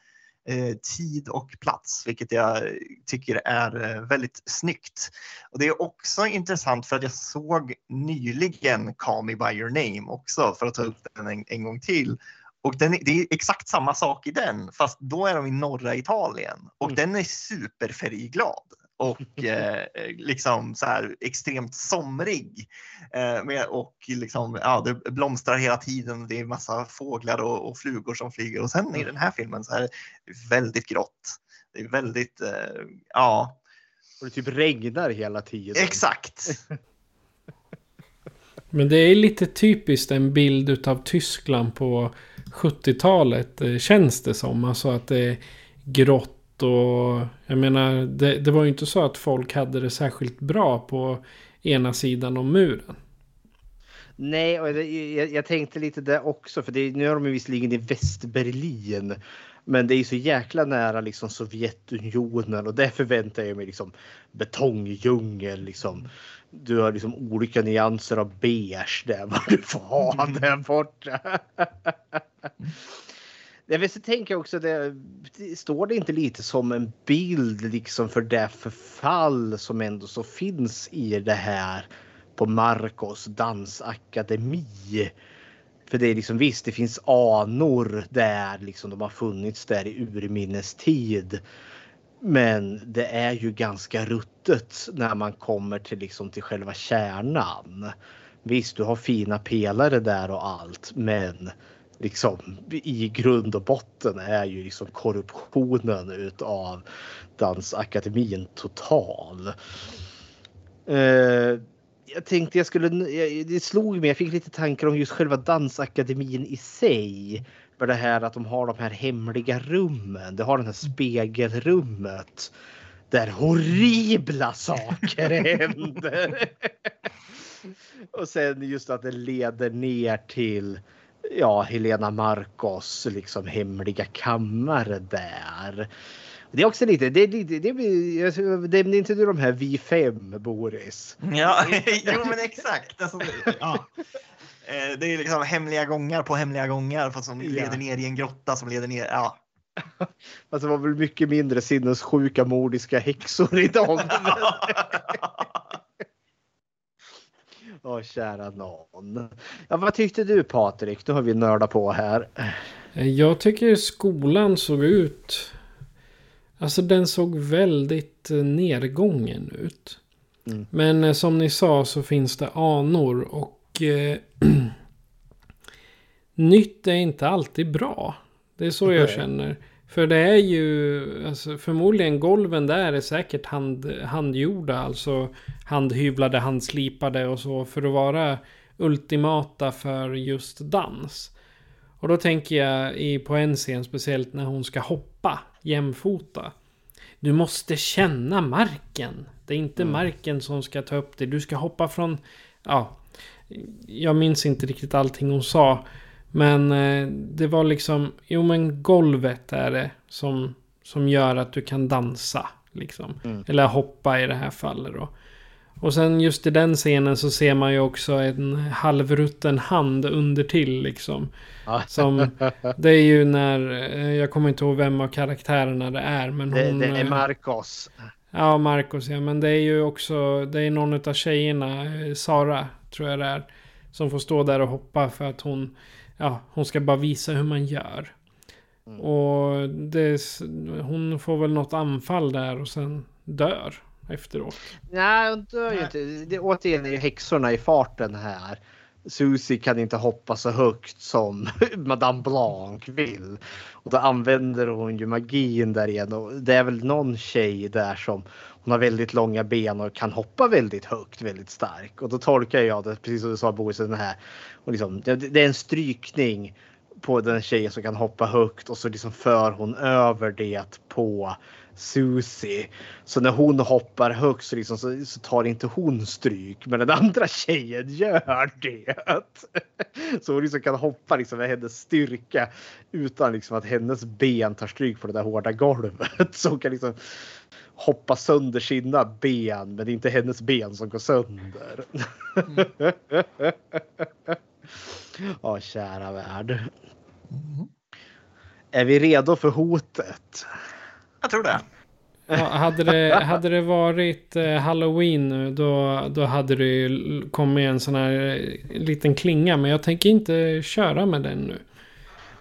eh, tid och plats, vilket jag tycker är eh, väldigt snyggt. Och det är också intressant för att jag såg nyligen Call Me By Your Name också för att ta upp den en, en gång till. Och den, det är exakt samma sak i den, fast då är de i norra Italien och den är superfärgglad och eh, liksom så här extremt somrig. Eh, med, och liksom, ja, det blomstrar hela tiden. Det är massa fåglar och, och flugor som flyger och sen i den här filmen så är det väldigt grått. Det är väldigt, eh, ja. Och det typ regnar hela tiden. Exakt. Men det är lite typiskt en bild utav Tyskland på 70-talet. eh, Känns det som. Alltså att det är grått och... Jag menar, det, det var ju inte så att folk hade det särskilt bra på ena sidan om muren. Nej, och det, jag, jag tänkte lite där också, för det, nu är de ju visserligen i Västberlin. Men det är ju så jäkla nära liksom Sovjetunionen och där förväntar jag mig liksom betongdjungel. Liksom. Du har liksom olika nyanser av beige där vad du får ha där borta. Jag vet, så tänker jag också, det, står det inte lite som en bild liksom för det förfall som ändå så finns i det här på Marcos dansakademi? För det är liksom visst, det finns anor där liksom de har funnits där i urminnes tid. Men det är ju ganska ruttet när man kommer till liksom till själva kärnan. Visst, du har fina pelare där och allt, men liksom i grund och botten är ju liksom korruptionen utav Dansakademin total. Uh, jag tänkte jag skulle, det slog mig, jag fick lite tankar om just själva dansakademin i sig. För det här att de har de här hemliga rummen, det har det här spegelrummet. Där horribla saker händer. Och sen just att det leder ner till ja, Helena Marcos liksom hemliga kammare där. Det är också lite, det det är, det är inte du de här vi fem Boris? Ja, jo men exakt. Alltså, ja. Det är liksom hemliga gångar på hemliga gångar fast som leder ner i en grotta som leder ner, ja. Alltså det var väl mycket mindre sinnessjuka mordiska häxor i dem. Åh kära någon. Ja, vad tyckte du Patrik? Nu har vi nördat på här. Jag tycker skolan såg ut Alltså den såg väldigt nedgången ut. Mm. Men som ni sa så finns det anor och eh, nytt är inte alltid bra. Det är så jag känner. För det är ju alltså, förmodligen golven där är säkert hand, handgjorda. Alltså handhyvlade, handslipade och så. För att vara ultimata för just dans. Och då tänker jag i, på en scen speciellt när hon ska hoppa jämfota. Du måste känna marken. Det är inte mm. marken som ska ta upp dig. Du ska hoppa från... Ja, jag minns inte riktigt allting hon sa. Men eh, det var liksom... Jo men golvet är det som, som gör att du kan dansa. Liksom. Mm. Eller hoppa i det här fallet då. Och sen just i den scenen så ser man ju också en halvrutten hand under till liksom. Som, det är ju när, eh, jag kommer inte ihåg vem av karaktärerna det är. Men hon, det, det är eh, Marcos. Ja, Marcos ja. Men det är ju också, det är någon av tjejerna, Sara tror jag det är. Som får stå där och hoppa för att hon, ja, hon ska bara visa hur man gör. Mm. Och det, hon får väl något anfall där och sen dör efteråt. Nej, hon dör ju inte. Det, återigen är ju häxorna i farten här. Susie kan inte hoppa så högt som Madame Blanc vill. Och då använder hon ju magin där igen. Och det är väl någon tjej där som hon har väldigt långa ben och kan hoppa väldigt högt, väldigt starkt. Och då tolkar jag det, precis som du sa Boris, den här. Och liksom, det, det är en strykning på den tjejen som kan hoppa högt och så liksom för hon över det på Susie. Så när hon hoppar högt så, liksom, så, så, tar inte hon stryk men den andra tjejen gör det. Så hon liksom kan hoppa liksom med hennes styrka utan liksom att hennes ben tar stryk på det där hårda golvet. Så hon kan liksom hoppa sönder sina ben men det är inte hennes ben som går sönder. Mm. Ja, kära värld. Mm. Är vi redo för hotet? Jag tror det. Ja, hade, det, hade det varit eh, halloween nu då, då hade det ju kommit en sån här eh, liten klinga. Men jag tänker inte köra med den nu.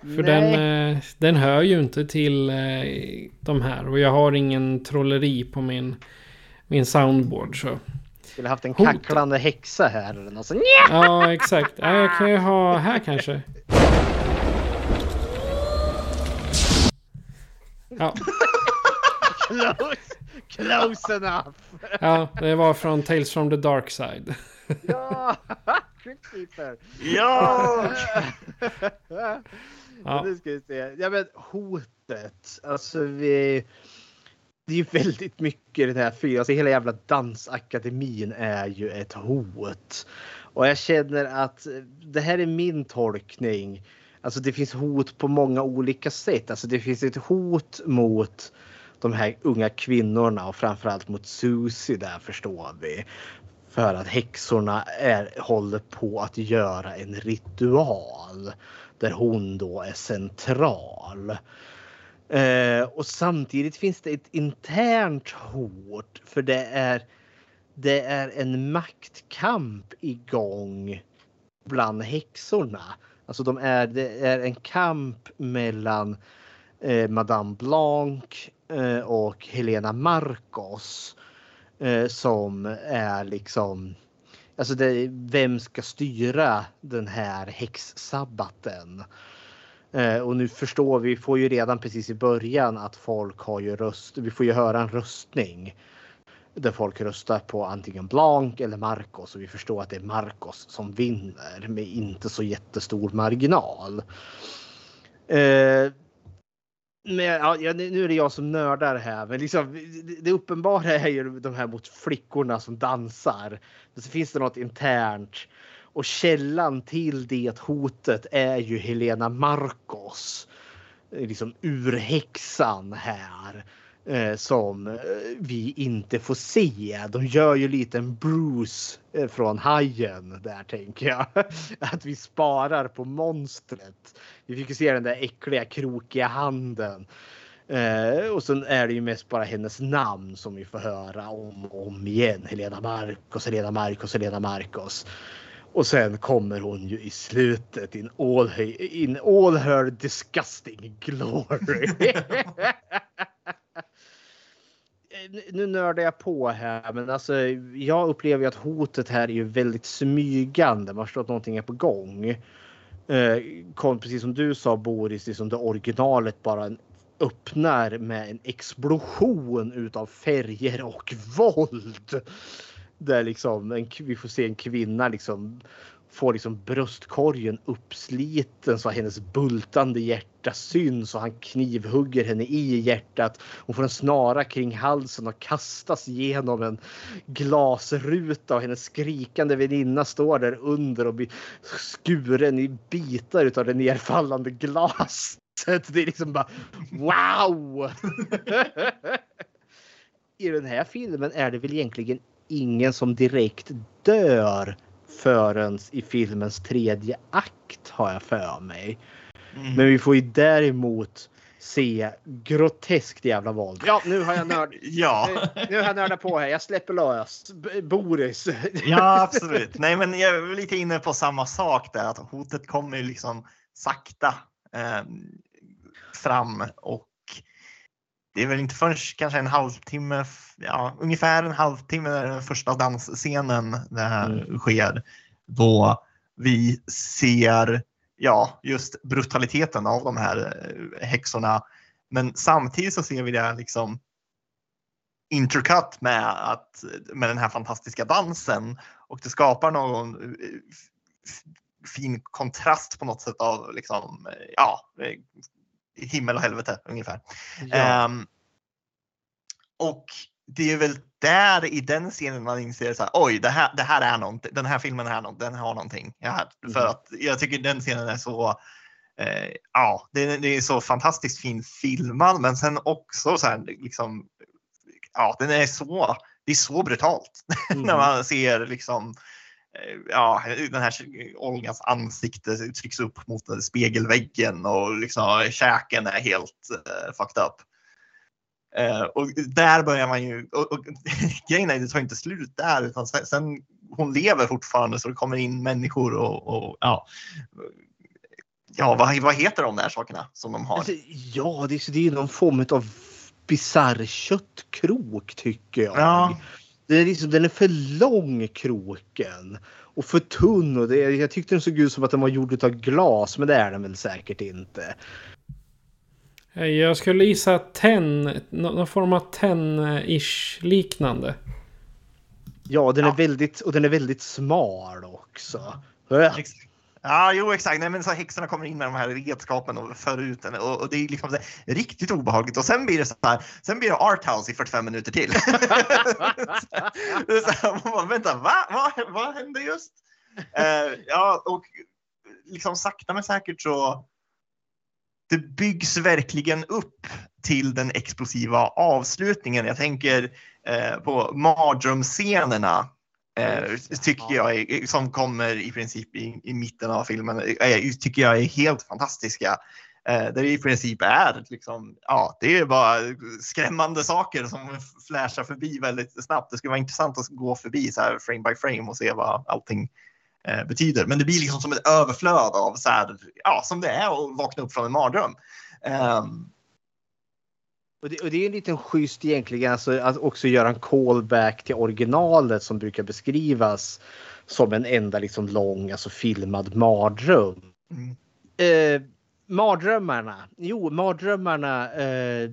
För den, eh, den hör ju inte till de här. Och jag har ingen trolleri på min, min soundboard. Så. Skulle haft en kacklande häxa här eller något sånt. Ja, exakt. Ja, jag kan ju ha här kanske. Ja. Close, close enough. Ja, det var från Tales from the Dark Side. ja. Crypt Ja! ja. Nu ska vi se. Ja men hotet. Alltså vi... Det är ju väldigt mycket i den här filmen. Alltså hela jävla dansakademin är ju ett hot. Och jag känner att det här är min tolkning. Alltså det finns hot på många olika sätt. Alltså det finns ett hot mot de här unga kvinnorna och framförallt mot Susie där förstår vi. För att häxorna är, håller på att göra en ritual där hon då är central. Eh, och samtidigt finns det ett internt hot för det är det är en maktkamp igång bland häxorna. Alltså de är, det är en kamp mellan eh, Madame Blanc eh, och Helena Marcos. Eh, som är liksom, alltså det, vem ska styra den här häxsabbaten? Eh, och nu förstår vi, får ju redan precis i början att folk har ju röst, vi får ju höra en röstning där folk röstar på antingen Blanc eller Marcos och vi förstår att det är Marcos som vinner med inte så jättestor marginal. Eh, men ja, nu är det jag som nördar här, men liksom, det uppenbara är ju de här mot flickorna som dansar. Så finns det något internt och källan till det hotet är ju Helena Marcos. Liksom urhäxan här eh, Eh, som eh, vi inte får se. De gör ju lite en Bruce eh, från Hajen där tänker jag. Att vi sparar på monstret. Vi fick ju se den där äckliga krokiga handen. Eh, och sen är det ju mest bara hennes namn som vi får höra om och om igen. Helena Marcos, Helena Marcos, Helena Marcos. Och sen kommer hon ju i slutet in all, in all her disgusting glory. nu nördar jag på här, men alltså jag upplever att hotet här är ju väldigt smygande. Man förstår att någonting är på gång. Eh, kom, precis som du sa Boris, liksom det originalet bara öppnar med en explosion utav färger och våld. Där liksom en, vi får se en kvinna liksom får liksom bröstkorgen uppsliten så att hennes bultande hjärta syns och han knivhugger henne i hjärtat. Hon får en snara kring halsen och kastas genom en glasruta och hennes skrikande väninna står där under och blir skuren i bitar utav det nerfallande glaset. Det är liksom bara wow! I den här filmen är det väl egentligen ingen som direkt dör förrän i filmens tredje akt har jag för mig. Mm. Men vi får ju däremot se groteskt jävla våld. Ja, nu har jag nörd. ja. Nu, nu har jag nördat på här. Jag släpper lös. Boris. ja, absolut. Nej, men jag är lite inne på samma sak där. Att hotet kommer liksom sakta eh, fram och det är väl inte förrän kanske en halvtimme, ja, ungefär en halvtimme när den första dansscenen det här mm. sker. Då vi ser ja, just brutaliteten av de här eh, häxorna. Men samtidigt så ser vi det liksom intercut med, att, med den här fantastiska dansen och det skapar någon eh, fin kontrast på något sätt av liksom, ja, himmel och helvete ungefär. Ja. Um, och det är väl där i den scenen man inser så här, oj, det här, det här är någonting. Den här filmen är något, den har någonting. Ja, för mm. att jag tycker den scenen är så eh, ja, det, det, är så fantastiskt fint filmad, men sen också så här liksom. Ja, den är så. Det är så brutalt mm. när man ser liksom ja, den här Olgas ansikte trycks upp mot spegelväggen och liksom käken är helt uh, fucked up. Uh, och där börjar man ju, och, och grejen är det tar inte slut där utan sen, sen, hon lever fortfarande så det kommer in människor och, och ja. Ja, vad, vad heter de där sakerna som de har? Alltså, ja, det är, det är någon form av bisarr köttkrok tycker jag. Ja. Den är, liksom, den är för lång kroken. Och för tunn. Och det, jag tyckte den såg ut som att den var gjord av glas. Men det är den väl säkert inte. Jag skulle gissa tenn. Någon form av tenn-ish liknande. Ja, den är väldigt, och den är väldigt smal också. Exakt. Ja, jo exakt. Nej, men så häxorna kommer in med de här redskapen och för ut den och, och det är liksom så här, riktigt obehagligt och sen blir det så här. Sen blir det arthouse i 45 minuter till. så, så här, man bara, vänta, va? Vad, vad hände just? Uh, ja, och liksom sakta men säkert så. Det byggs verkligen upp till den explosiva avslutningen. Jag tänker eh, på mardrömsscenerna tycker jag som kommer i princip i, i mitten av filmen, eh, tycker jag är helt fantastiska. Eh, där det i princip är liksom, ja, det är bara skrämmande saker som flashar förbi väldigt snabbt. Det skulle vara intressant att gå förbi så här frame by frame och se vad allting eh, betyder. Men det blir liksom som ett överflöd av så här, ja, som det är att vakna upp från en mardröm. Um, och det, och det är en liten schysst egentligen alltså, att också göra en callback till originalet som brukar beskrivas som en enda liksom lång alltså filmad mardröm. Mm. Eh, mardrömmarna, jo mardrömmarna eh,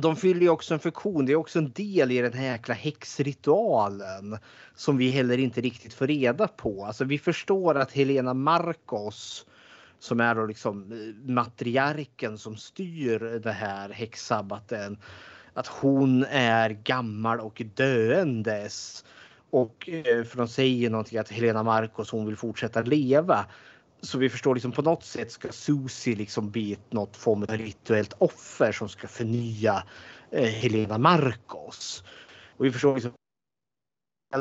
de fyller ju också en funktion. Det är också en del i den här jäkla häxritualen som vi heller inte riktigt får reda på. Alltså vi förstår att Helena Marcos som är då liksom eh, matriarken som styr det här häxsabbaten. Att hon är gammal och döendes. Och eh, för de säger någonting att Helena Marcos hon vill fortsätta leva. Så vi förstår liksom på något sätt ska Susie liksom bli något form av rituellt offer som ska förnya eh, Helena Marcos. Och vi förstår liksom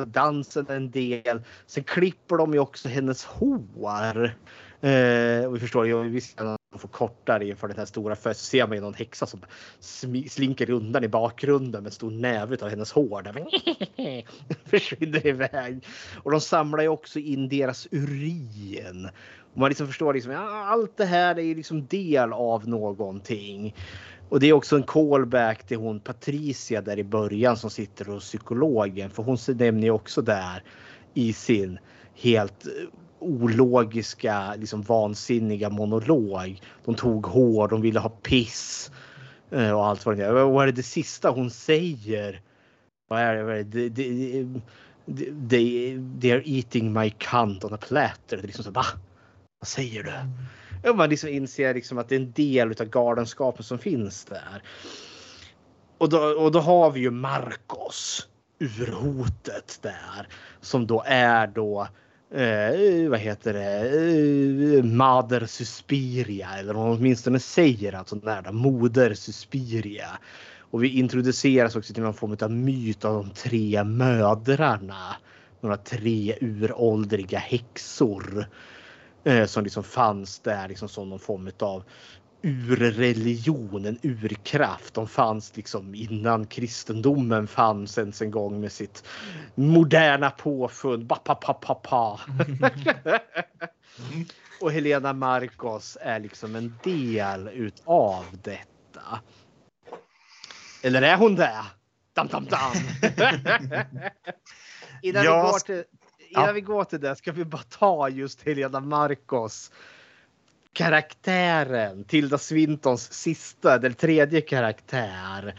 dansen en del. Sen klipper de ju också hennes hår. Eh, och vi förstår ju visst att de får kortare inför den här stora festen. så ser man ju någon häxa som slinker undan i bakgrunden med en stor näve av hennes hår. Där försvinner iväg. Och de samlar ju också in deras urin. Och man liksom förstår liksom ja, allt det här är ju liksom del av någonting. Och det är också en callback till hon Patricia där i början som sitter hos psykologen. För hon nämner ju också där i sin helt ologiska, liksom vansinniga monolog. De tog hår, de ville ha piss eh, och allt vad det är. Vad är det, det sista hon säger? Vad är det? det, det they, they are eating my cunt on a platter. Det är liksom så, va? Vad säger du? Och man liksom inser liksom att det är en del av galenskapen som finns där. Och då, och då har vi ju Marcos urhotet där som då är då eh, vad heter det, eh, Mader Suspiria eller hon åtminstone säger att sånt där, Moder Suspiria. Och vi introduceras också till någon form av myt av de tre mödrarna. Några tre uråldriga häxor. Eh, som liksom fanns där liksom som någon form av urreligion, en urkraft. De fanns liksom innan kristendomen fanns ens en gång med sitt moderna påfund. Ba, pa, pa, pa, pa. Och Helena Marcos är liksom en del utav detta. Eller är hon det? Dam, dam, dam. innan, ja. vi går till, innan ja. vi går till det ska vi bara ta just Helena Marcos karaktären, Tilda Swintons sista eller tredje karaktär.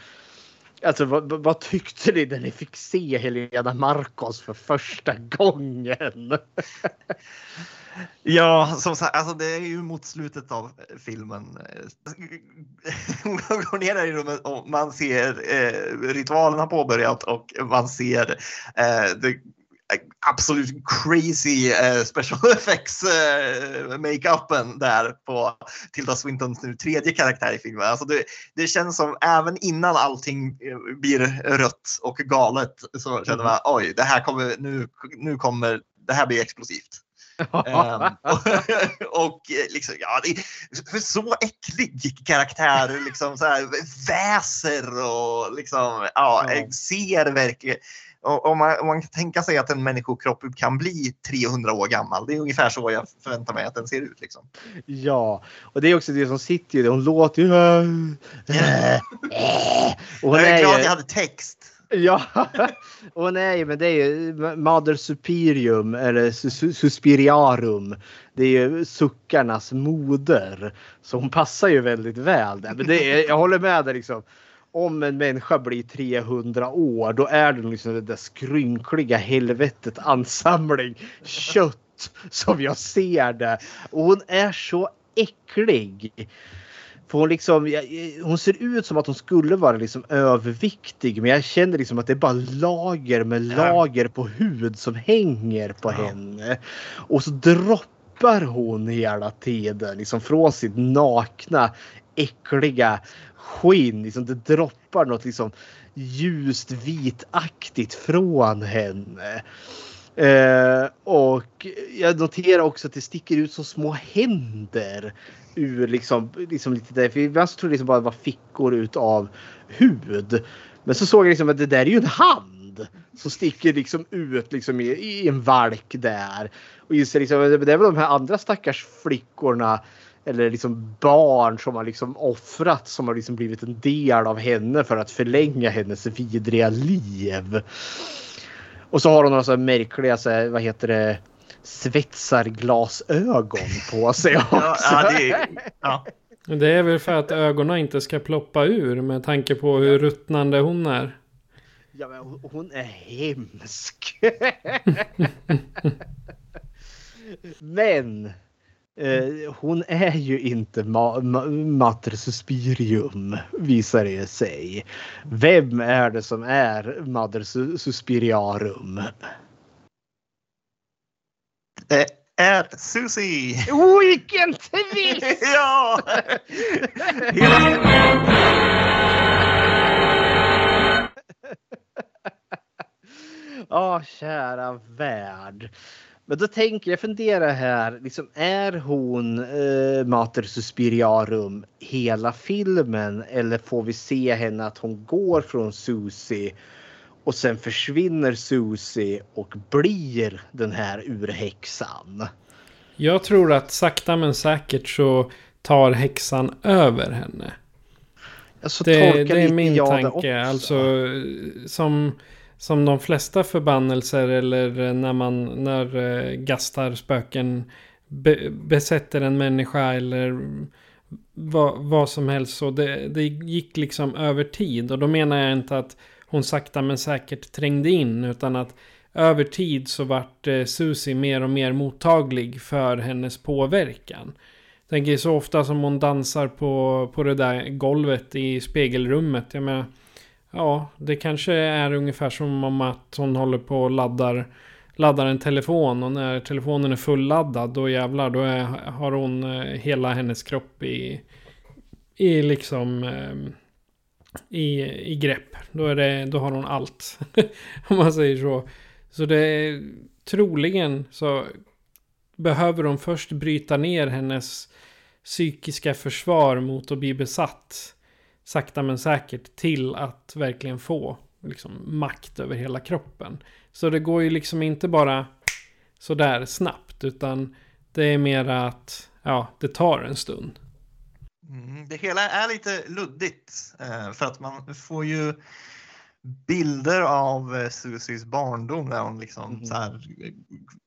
Alltså vad, vad, tyckte ni när ni fick se Helena Marcos för första gången? Ja, som sagt, alltså det är ju mot slutet av eh, filmen. Hon eh, går ner i rummet och man ser eh, ritualen har påbörjat och man ser eh, det absolut crazy uh, special effects uh, makeupen där på Tilda Swintons nu tredje karaktär i filmen. Alltså det, det känns som även innan allting eh, blir rött och galet så känner man oj, det här kommer nu, nu kommer det här blir explosivt. um, och, och liksom, ja, det för så äcklig karaktär, liksom så här, väser och liksom, ja, ser verkligen om man, om man kan tänka sig att en människokropp kan bli 300 år gammal. Det är ungefär så jag förväntar mig att den ser ut. Liksom. Ja, och det är också det som sitter ju Hon låter ju... och jag är, är glad jag hade text. Ja, och nej, men det är ju Mother Superium eller Suspiriarum. Det är ju suckarnas moder. Så hon passar ju väldigt väl där. Men det är, jag håller med dig liksom om en människa blir 300 år då är det liksom det där skrynkliga helvetet ansamling kött som jag ser det. Och hon är så äcklig. För hon, liksom, hon ser ut som att hon skulle vara liksom överviktig men jag känner liksom att det är bara lager med lager på hud som hänger på henne. Och så droppar hon hela tiden liksom från sitt nakna äckliga skinn. Liksom det droppar något liksom ljust vitaktigt från henne. Eh, och jag noterar också att det sticker ut så små händer ur liksom, liksom lite där. För ibland så jag liksom bara det var fickor utav hud. Men så såg jag liksom att det där är ju en hand som sticker liksom ut liksom i, i en valk där. Och inser liksom, det är väl de här andra stackars flickorna eller liksom barn som har liksom offrat som har liksom blivit en del av henne för att förlänga hennes vidriga liv. Och så har hon några så märkliga, så här, vad heter det, svetsarglasögon på sig också. ja, det, är, ja. det är väl för att ögonen inte ska ploppa ur med tanke på hur ruttnande hon är. Ja, men hon är hemsk. men eh, hon är ju inte ma ma Mater Suspirium visar det sig. Vem är det som är Mater Suspiriarum? Det är Susie! Vilken twist! ja! Ja, oh, kära värld. Men då tänker jag fundera här, liksom, är hon eh, Mater Suspiriarum hela filmen eller får vi se henne att hon går från Susie och sen försvinner Susie och blir den här urhäxan? Jag tror att sakta men säkert så tar häxan över henne. Alltså, det, det är min tanke. Alltså som som de flesta förbannelser eller när man när eh, gastar spöken be, besätter en människa eller vad, vad som helst. Så det, det gick liksom över tid och då menar jag inte att hon sakta men säkert trängde in utan att över tid så vart uh, Susie mer och mer mottaglig för hennes påverkan. Tänker så ofta som hon dansar på, på det där golvet i spegelrummet. Jag menar, Ja, det kanske är ungefär som om att hon håller på och laddar, laddar en telefon. Och när telefonen är fulladdad, då jävlar, då är, har hon eh, hela hennes kropp i, i liksom... Eh, I, i grepp. Då, är det, då har hon allt. om man säger så. Så det är troligen så behöver hon först bryta ner hennes psykiska försvar mot att bli besatt sakta men säkert till att verkligen få liksom, makt över hela kroppen. Så det går ju liksom inte bara sådär snabbt utan det är mer att ja, det tar en stund. Mm, det hela är lite luddigt eh, för att man får ju bilder av eh, Susies barndom där hon liksom mm. så här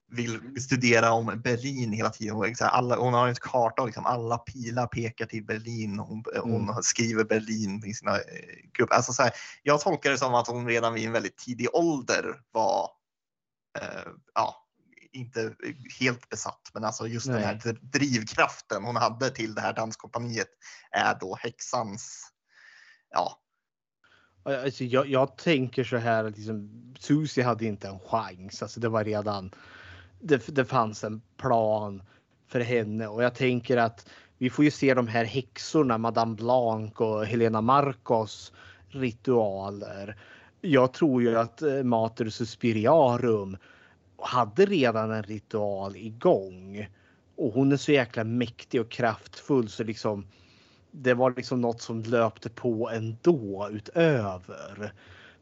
vill studera om Berlin hela tiden. Alla, hon har en karta och liksom alla pilar pekar till Berlin. Hon, mm. hon skriver Berlin i sina eh, grupper. Alltså så här, jag tolkar det som att hon redan vid en väldigt tidig ålder var eh, ja, inte helt besatt, men alltså just Nej. den här drivkraften hon hade till det här danskompaniet är då häxans ja, Alltså jag, jag, tänker så här att liksom, Susie hade inte en chans. Alltså det var redan det, det fanns en plan för henne och jag tänker att vi får ju se de här häxorna, Madame Blanc och Helena Marcos ritualer. Jag tror ju att eh, Mater Suspiriarum hade redan en ritual igång och hon är så jäkla mäktig och kraftfull så liksom det var liksom något som löpte på ändå utöver.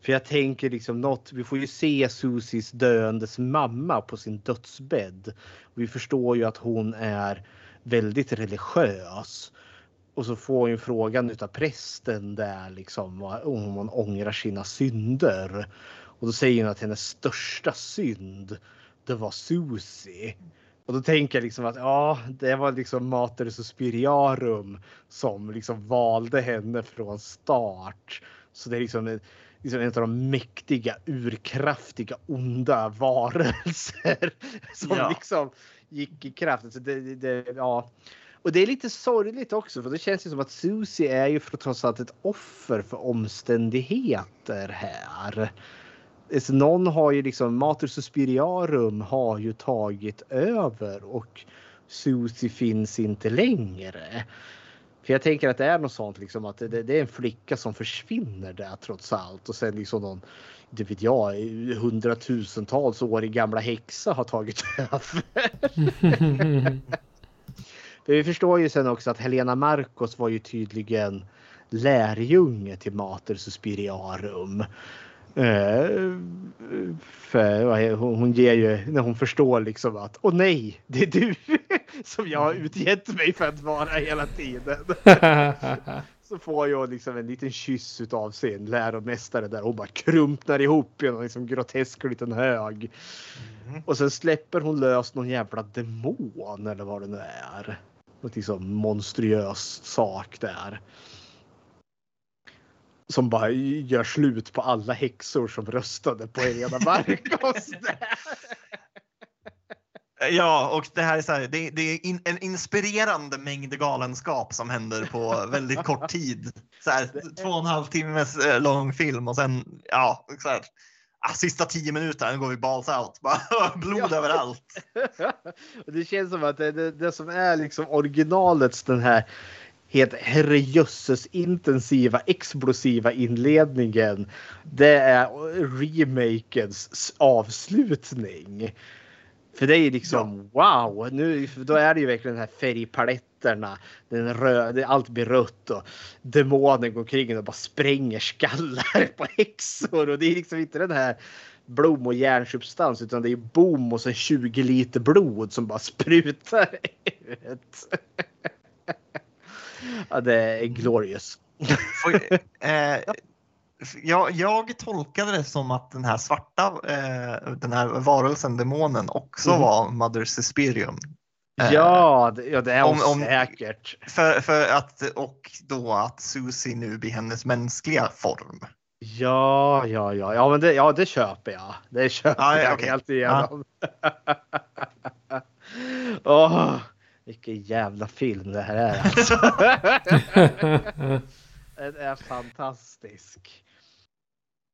För jag tänker liksom något, vi får ju se Susies döendes mamma på sin dödsbädd. Vi förstår ju att hon är väldigt religiös. Och så får hon frågan utav prästen där liksom om hon ångrar sina synder. Och då säger hon att hennes största synd det var Susie. Och då tänker jag liksom att ja, det var liksom Mater Suspiriarum som liksom valde henne från start. Så det är liksom liksom en av de mäktiga, urkraftiga, onda varelser som Ja. liksom gick i kraft. Så det, det, ja. Och det är lite sorgligt också för det känns ju som att Susie är ju för trots allt ett offer för omständigheter här. Så någon har ju liksom, Mater Suspiriarum har ju tagit över och Susie finns inte längre. För jag tänker att det är något sånt liksom att det, det är en flicka som försvinner där trots allt och sen liksom någon, inte vet jag, hundratusentals år i gamla häxa har tagit över. För vi förstår ju sen också att Helena Marcos var ju tydligen lärjunge till Mater Suspiriarum. Eh, för hon, ger ju, när hon förstår liksom att åh nej, det är du som jag har utgett mig för att vara hela tiden. Så får jag liksom en liten kyss utav sin läromästare där hon bara krumpnar ihop i en liksom grotesk liten hög. Och sen släpper hon lös någon jävla demon eller vad det nu är. Något liksom monstruös sak där. Som bara gör slut på alla häxor som röstade på Helena Marcos. Ja, och det här är så här, det, det är in, en inspirerande mängd galenskap som händer på väldigt kort tid. Så här, två och en halv timmes eh, lång film och sen, ja, så här, ah, sista tio minuterna går vi balls out. Bara, blod Ja. överallt. Det känns som att det, det, det som är liksom originalets den här helt herrejösses intensiva explosiva inledningen. Det är remakens avslutning. För det är liksom wow, nu, då är det ju verkligen de här färgpaletterna. Den rö, det, allt blir rött och demonen går omkring och bara spränger skallar på häxor. Och det är liksom inte den här blom och järnsubstans utan det är bom och sen 20 liter blod som bara sprutar ut. Ja, det är glorious. Eh, jag, jag tolkade det som att den här svarta, eh, den här varelsen, demonen, också Mhm. var Mother Suspirium. Eh, Ja, det, ja, det är hon om- om- säkert. För, för att, och då att Susie nu blir hennes mänskliga form. Ja, ja, ja, ja, men det, ja, det köper jag. Det köper Ja, ja, jag okej. helt igenom. Åh, vilken jävla film det här är. Alltså. Den är fantastisk.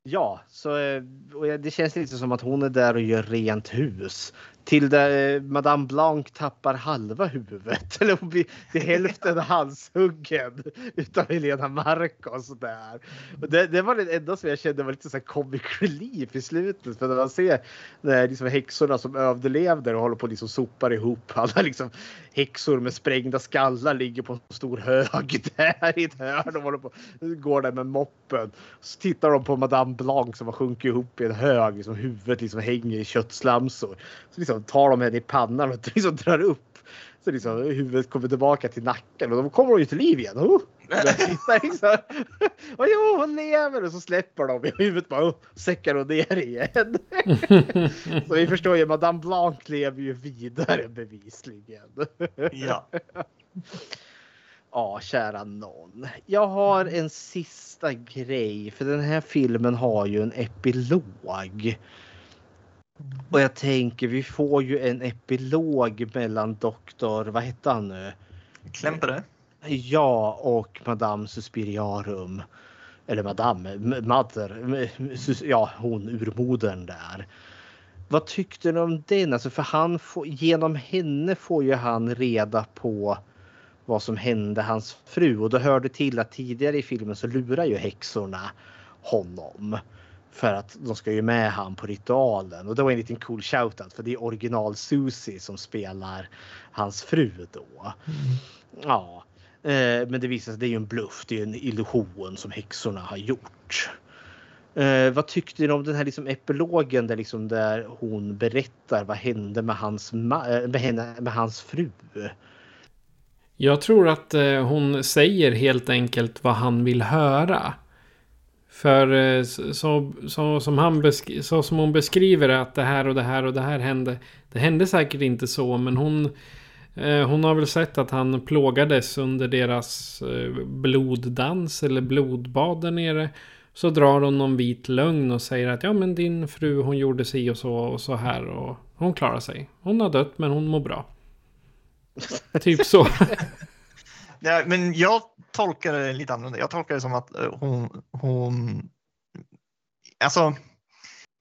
Ja, så eh, och det känns lite som att hon är där och gör rent hus. Till där eh, Madame Blanc tappar halva huvudet. Eller hon blir till hälften halshuggen utav Helena Marcos där. Och det, det var det enda som jag kände var lite så här comic relief i slutet. För när man ser när liksom häxorna som överlevde och håller på att liksom sopar ihop alla liksom häxor med sprängda skallar ligger på en stor hög där i ett hörn och håller på går där med moppen. Så tittar de på Madame Blanc som har sjunkit ihop i en hög, liksom huvudet liksom hänger i köttslamsor. Så liksom tar de henne i pannan och liksom drar upp. Så liksom huvudet kommer tillbaka till nacken och då kommer hon ju till liv igen. Oh! liksom. Och jo, hon lever! Och så släpper de i huvudet bara oh, säckar hon ner igen. så vi förstår ju, Madame Blanc lever ju vidare bevisligen. Ja. Ja, kära någon. Jag har en sista grej, för den här filmen har ju en epilog. Och jag tänker, vi får ju en epilog mellan doktor, vad hette han nu? Klämpare. Ja, och Madame Suspiriarum. Eller Madame, Mother, ja hon urmodern där. Vad tyckte ni om den? Alltså för han får, genom henne får ju han reda på vad som hände hans fru och då hörde till att tidigare i filmen så lurar ju häxorna honom. För att de ska ju med han på ritualen och det var en liten cool shoutout för det är original Susie som spelar hans fru då. Ja, eh, men det visar sig att det är ju en bluff. Det är ju en illusion som häxorna har gjort. Eh, vad tyckte ni om den här liksom epilogen där, liksom där hon berättar vad hände med hans, eh, med henne, med hans fru? Jag tror att eh, hon säger helt enkelt vad han vill höra. För eh, så, så, så, som han så som hon beskriver det, att det här och det här och det här hände. Det hände säkert inte så, men hon... Eh, hon har väl sett att han plågades under deras eh, bloddans eller blodbad där nere. Så drar hon någon vit lögn och säger att ja men din fru hon gjorde si och så och så här och hon klarar sig. Hon har dött men hon mår bra. typ så. Nej, men jag tolkar det lite annorlunda. Jag tolkar det som att eh, hon, hon alltså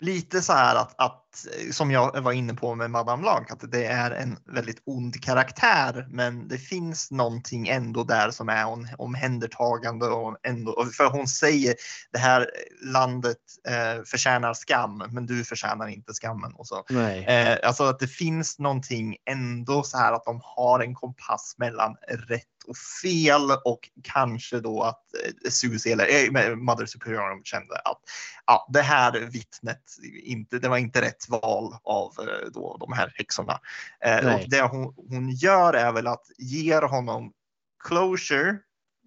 lite så här att, att som jag var inne på med Madame Blanc, att det är en väldigt ond karaktär, men det finns någonting ändå där som är om, omhändertagande och ändå, för hon säger det här landet eh, förtjänar skam, men du förtjänar inte skammen och så. Nej. Eh, alltså att det finns någonting ändå så här att de har en kompass mellan rätt och fel och kanske då att eh, Susie eller eh, Mother Superior kände att ja, det här vittnet, inte, det var inte rätt val av eh, då, de här häxorna. Eh, och det hon, hon gör är väl att ge honom closure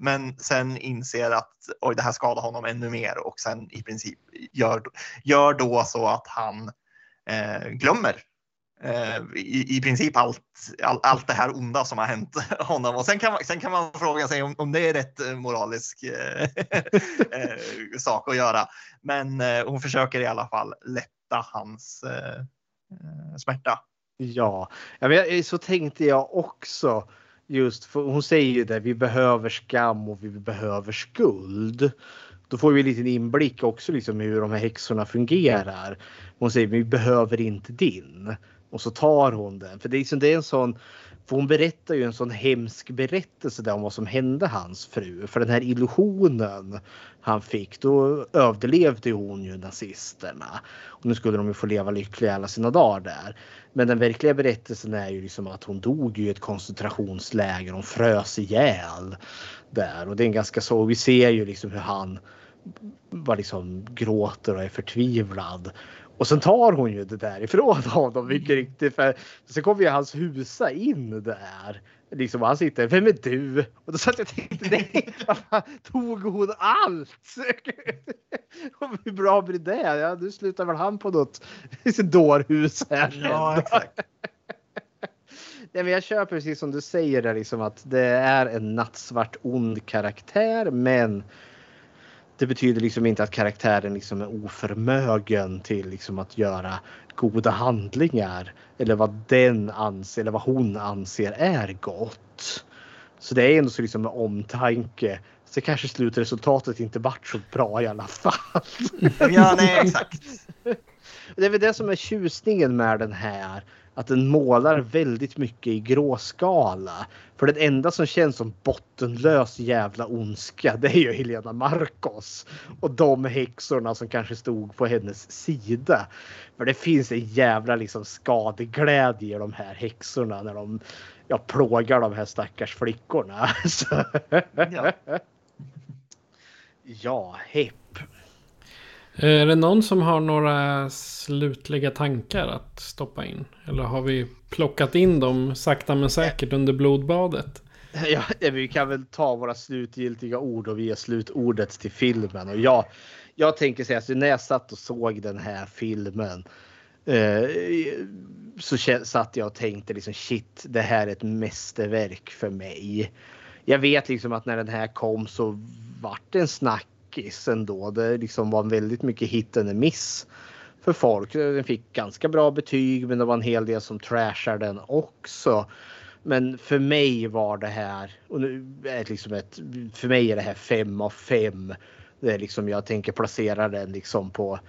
men sen inser att oj, det här skadar honom ännu mer och sen i princip gör, gör då så att han eh, glömmer eh, i, i princip allt, all, allt det här onda som har hänt honom. Och sen kan man, sen kan man fråga sig om, om det är rätt eh, moralisk eh, sak att göra. Men hon försöker i alla fall lätta hans eh, eh, smärta. Ja, ja men jag, så tänkte jag också. Just för hon säger ju det, vi behöver skam och vi behöver skuld. Då får vi en liten inblick också liksom hur de här häxorna fungerar. Hon säger vi behöver inte din. Och så tar hon den. För det är, liksom, det är en sån, för hon berättar ju en sån hemsk berättelse där om vad som hände hans fru. För den här illusionen han fick, då överlevde hon ju nazisterna. Och nu skulle de ju få leva lyckliga alla sina dagar där. Men den verkliga berättelsen är ju liksom att hon dog i ett koncentrationsläger. Hon frös ihjäl där. Och det är en ganska så, vi ser ju liksom hur han bara liksom gråter och är förtvivlad. Och sen tar hon ju det där ifrån honom mycket riktigt. För sen kommer ju hans husa in där. Liksom han sitter, vem är du? Och då satt jag och tänkte, nej, tog hon allt? Hur bra blir det? Ja, nu slutar väl han på något dårhus här. Ja, exakt. Nej, men jag köper precis som du säger där, liksom att det är en nattsvart ond karaktär, men det betyder liksom inte att karaktären liksom är oförmögen till liksom att göra goda handlingar eller vad den anser eller vad hon anser är gott. Så det är ändå så liksom med omtanke. Så kanske slutresultatet inte vart så bra i alla fall. Ja, nej, exakt. Det är väl det som är tjusningen med den här. Att den målar väldigt mycket i gråskala. För den enda som känns som bottenlös jävla ondska det är ju Helena Marcos. Och de häxorna som kanske stod på hennes sida. För det finns en jävla liksom skadeglädje i de här häxorna när de ja, plågar de här stackars flickorna. Ja. ja, hepp. Är det någon som har några slutliga tankar att stoppa in? Eller har vi plockat in dem sakta men säkert under blodbadet? Ja, vi kan väl ta våra slutgiltiga ord och vi ger slutordet till filmen. Och jag, jag tänker säga att när jag satt och såg den här filmen eh, så satt jag och tänkte liksom shit, det här är ett mästerverk för mig. Jag vet liksom att när den här kom så vart det en snack snackis ändå. Det liksom var väldigt mycket hit and miss för folk. Den fick ganska bra betyg men det var en hel del som trashade den också. Men för mig var det här, och nu är det liksom ett, för mig är det här fem av fem. Det är liksom, jag tänker placera den liksom på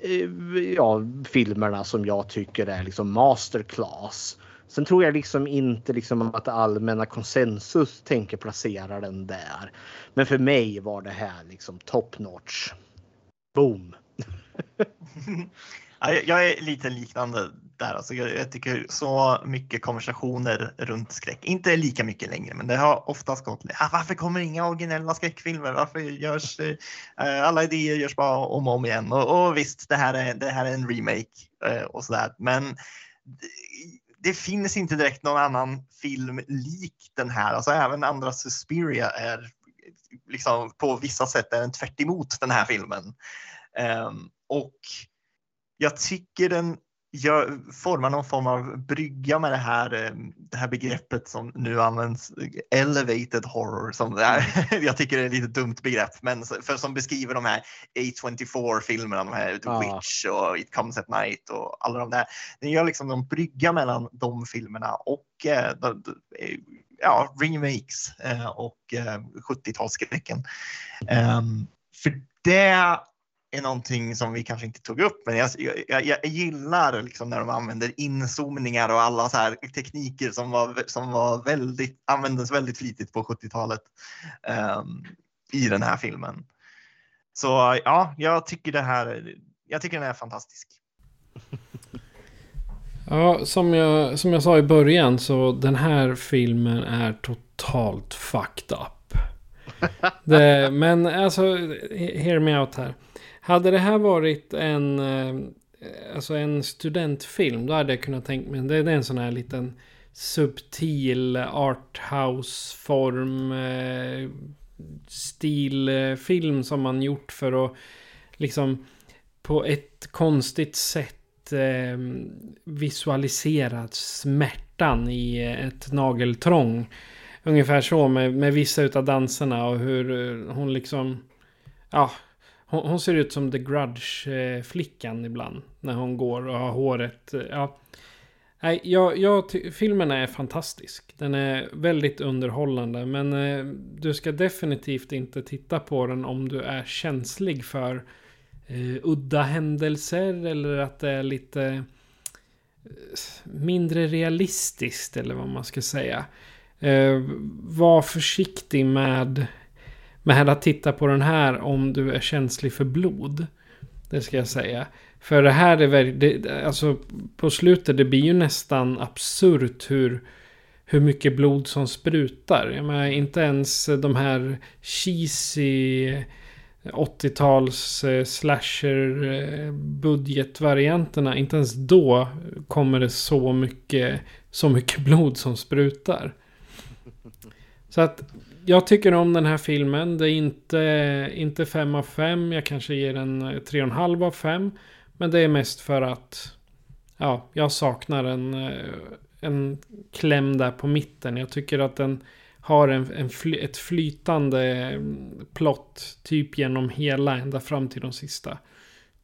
eh, ja, filmerna som jag tycker är liksom masterclass. Sen tror jag liksom inte liksom att allmänna konsensus tänker placera den där. Men för mig var det här liksom top notch. Boom! Jag- är lite liknande där. Alltså jag, jag tycker så mycket konversationer runt skräck, inte lika mycket längre, men det har oftast gått. Ah, varför kommer inga originella skräckfilmer? Varför görs eh, alla idéer görs bara om och om igen? Och, och visst, det här är, det här är en remake eh, och sådär, men det, finns inte direkt någon annan film lik den här. Alltså även andra Suspiria är liksom, på vissa sätt är den tvärt emot den här filmen. Um, och jag tycker den gör, formar någon form av brygga med det här, um, det här begreppet som nu används, elevated horror. Som är, jag tycker det är ett lite dumt begrepp, men för, som beskriver de här A24-filmerna, de här The Ja. Witch och It comes at night och alla de där. Den gör liksom någon brygga mellan de filmerna och eh, eh, ja, remakes eh, och eh, 70-talsskräcken. Ehm, för det är någonting som vi kanske inte tog upp, men jag, jag, jag gillar liksom när de använder inzoomningar och alla så här tekniker som, var, som var väldigt, användes väldigt flitigt på 70-talet ehm, i den här filmen. Så ja, jag tycker det här. Jag tycker den är fantastisk. Ja, som jag, som jag sa i början så den här filmen är totalt fucked up. Det, men alltså, he- hear me out här. Hade det här varit en, eh, alltså en studentfilm, då hade jag kunnat tänka mig, det, det är en sån här liten subtil arthouse-form, eh, stilfilm som man gjort för att liksom på ett konstigt sätt eh, visualisera smärtan i ett nageltrång. Ungefär så med, med vissa utav danserna och hur eh, hon liksom... Ja, hon, hon ser ut som The Grudge-flickan ibland. När hon går och har håret. Eh, ja. Nej, jag, jag, filmen är fantastisk. Den är väldigt underhållande. Men eh, du ska definitivt inte titta på den om du är känslig för eh, udda händelser. Eller att det är lite eh, mindre realistiskt. Eller vad man ska säga. Eh, var försiktig med, med att titta på den här om du är känslig för blod. Det ska jag säga. För det här är väldigt, alltså på slutet det blir ju nästan absurt hur, hur mycket blod som sprutar. Jag menar inte ens de här cheesy 80-tals eh, slasher eh, budgetvarianterna. Inte ens då kommer det så mycket, så mycket blod som sprutar. Så att jag tycker om den här filmen. Det är inte, inte 5 av 5. Jag kanske ger den eh, 3,5 av 5. Men det är mest för att ja, jag saknar en, eh, en kläm där på mitten. Jag tycker att den har en, en fly, ett flytande mm, plott typ genom hela ända fram till de sista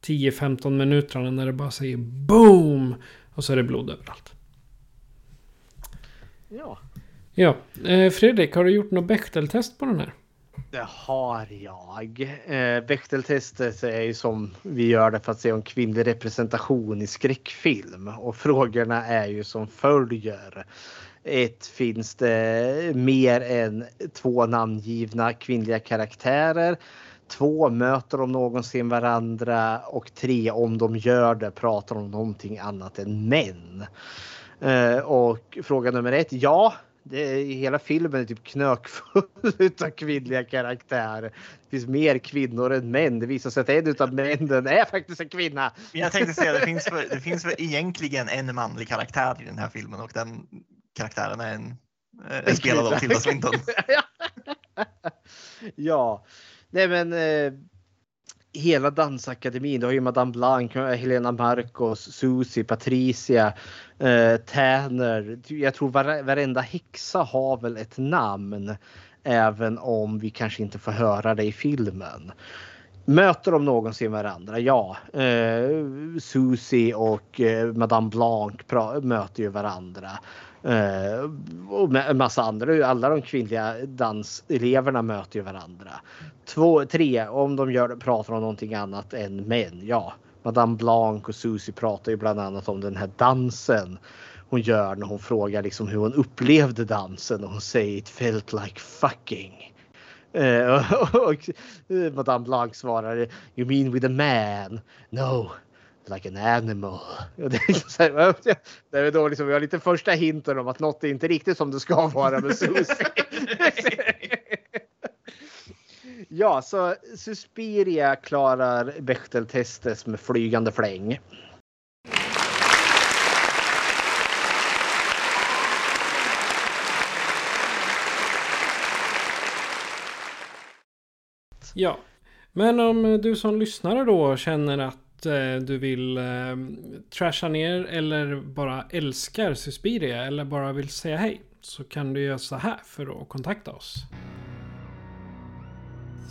10-15 minuterna när det bara säger BOOM! Och så är det blod överallt. Ja, Ja, eh, Fredrik, har du gjort något Bechteltest på den här? det har jag. Eh, Bechteltestet är ju som vi gör det för att se om kvinnlig representation i skräckfilm. Och frågorna är ju som följer. Ett, finns det mer än två namngivna kvinnliga karaktärer? Två, möter de någonsin varandra? Och tre, om de gör det, pratar de om någonting annat än män? Eh, och fråga nummer ett, ja. Det är, hela filmen är typ knökfull utav kvinnliga karaktärer. Det finns mer kvinnor än män. Det visar sig att en utav männen är faktiskt en kvinna. Jag tänkte säga det finns, för, det finns för egentligen en manlig karaktär i den här filmen och den karaktären är en, eh, är spelad av Tilda Swinton. ja, nej men eh, hela dansakademin. Du har ju Madame Blanc, Helena Marcos, Susie, Patricia, eh, Tanner. Jag tror vare, varenda häxa har väl ett namn. Även om vi kanske inte får höra det i filmen. Möter de någonsin varandra? Ja. Eh, Susie och eh, Madame Blanc möter ju varandra. Eh, och en massa andra. Alla de kvinnliga danseleverna möter ju varandra. Två, tre, om de gör, pratar om någonting annat än män. Ja, Madame Blanc och Susie pratar ju bland annat om den här dansen hon gör när hon frågar liksom hur hon upplevde dansen och hon säger it felt like fucking. Eh, och, och Madame Blanc svarar You mean with a man? No, like an animal. Det, är liksom här, det är då liksom, vi har lite första hinten om att något är inte riktigt som det ska vara med Susie ja, så Suspiria klarar Bechteltestet med flygande fläng. Ja, men om du som lyssnare då känner att eh, du vill eh, trasha ner eller bara älskar Suspiria eller bara vill säga hej så kan du göra så här för att kontakta oss.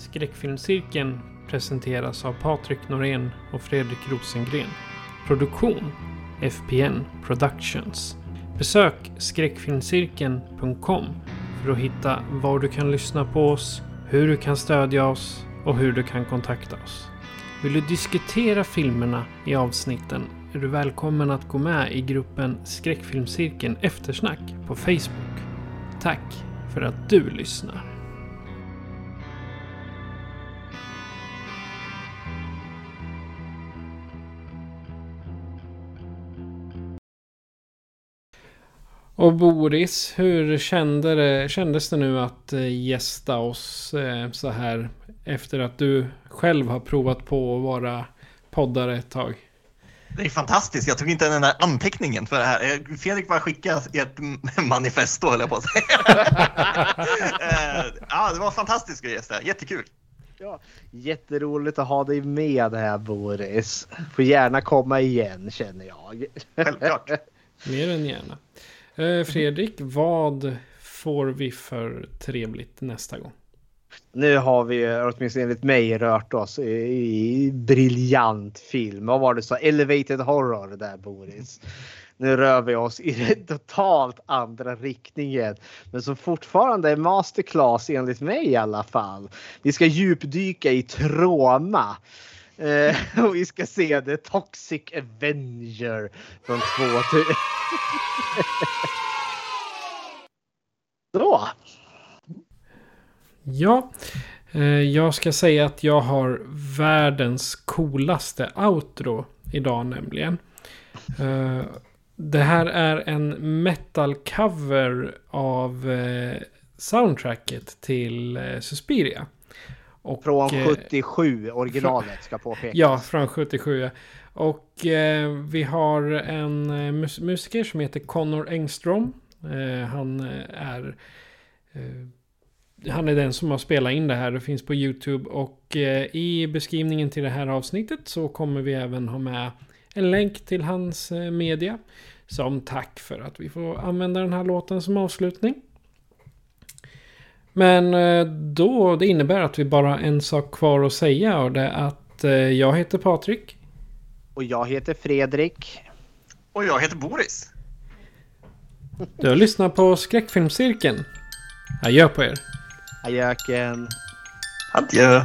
Skräckfilmscirkeln presenteras av Patrik Norén och Fredrik Rosengren. Produktion FPN Productions. Besök skräckfilmscirkeln.com för att hitta var du kan lyssna på oss, hur du kan stödja oss och hur du kan kontakta oss. Vill du diskutera filmerna i avsnitten är du välkommen att gå med i gruppen Skräckfilmscirkeln Eftersnack på Facebook. Tack för att du lyssnar. Och Boris, hur kände det, kändes det nu att eh, gästa oss eh, så här efter att du själv har provat på att vara poddare ett tag? Det är fantastiskt. Jag tog inte den där anteckningen för det här. Eh, Fredrik bara skickade ett manifesto höll jag på att säga. ja, det var fantastiskt att gästa. Jättekul. Ja, jätteroligt att ha dig med här Boris. Får gärna komma igen känner jag. Självklart. Mer än gärna. Eh, Fredrik, vad får vi för trevligt nästa gång? Nu har vi eh, åtminstone enligt mig rört oss i, i briljant film. Vad var det så? Elevated horror där Boris. Nu rör vi oss i den totalt andra riktningen. Men som fortfarande är masterclass enligt mig i alla fall. Vi ska djupdyka i trauma. Eh, och vi ska se The Toxic Avenger från 2000. Så. Ja, eh, jag ska säga att jag har världens coolaste outro idag nämligen. Eh, det här är en metal cover av eh, soundtracket till eh, Suspiria. Och, från 77, originalet ska påpekas. Ja, från 77. Och eh, vi har en eh, mus musiker som heter Connor Engström. Eh, han är han är den som har spelat in det här. Det finns på YouTube. Och i beskrivningen till det här avsnittet så kommer vi även ha med en länk till hans media. Som tack för att vi får använda den här låten som avslutning. Men då, det innebär att vi bara har en sak kvar att säga och det är att jag heter Patrik. Och jag heter Fredrik. Och jag heter Boris. Du har lyssnat på Skräckfilmscirkeln. Adjö på er. Adjöken. Adjö.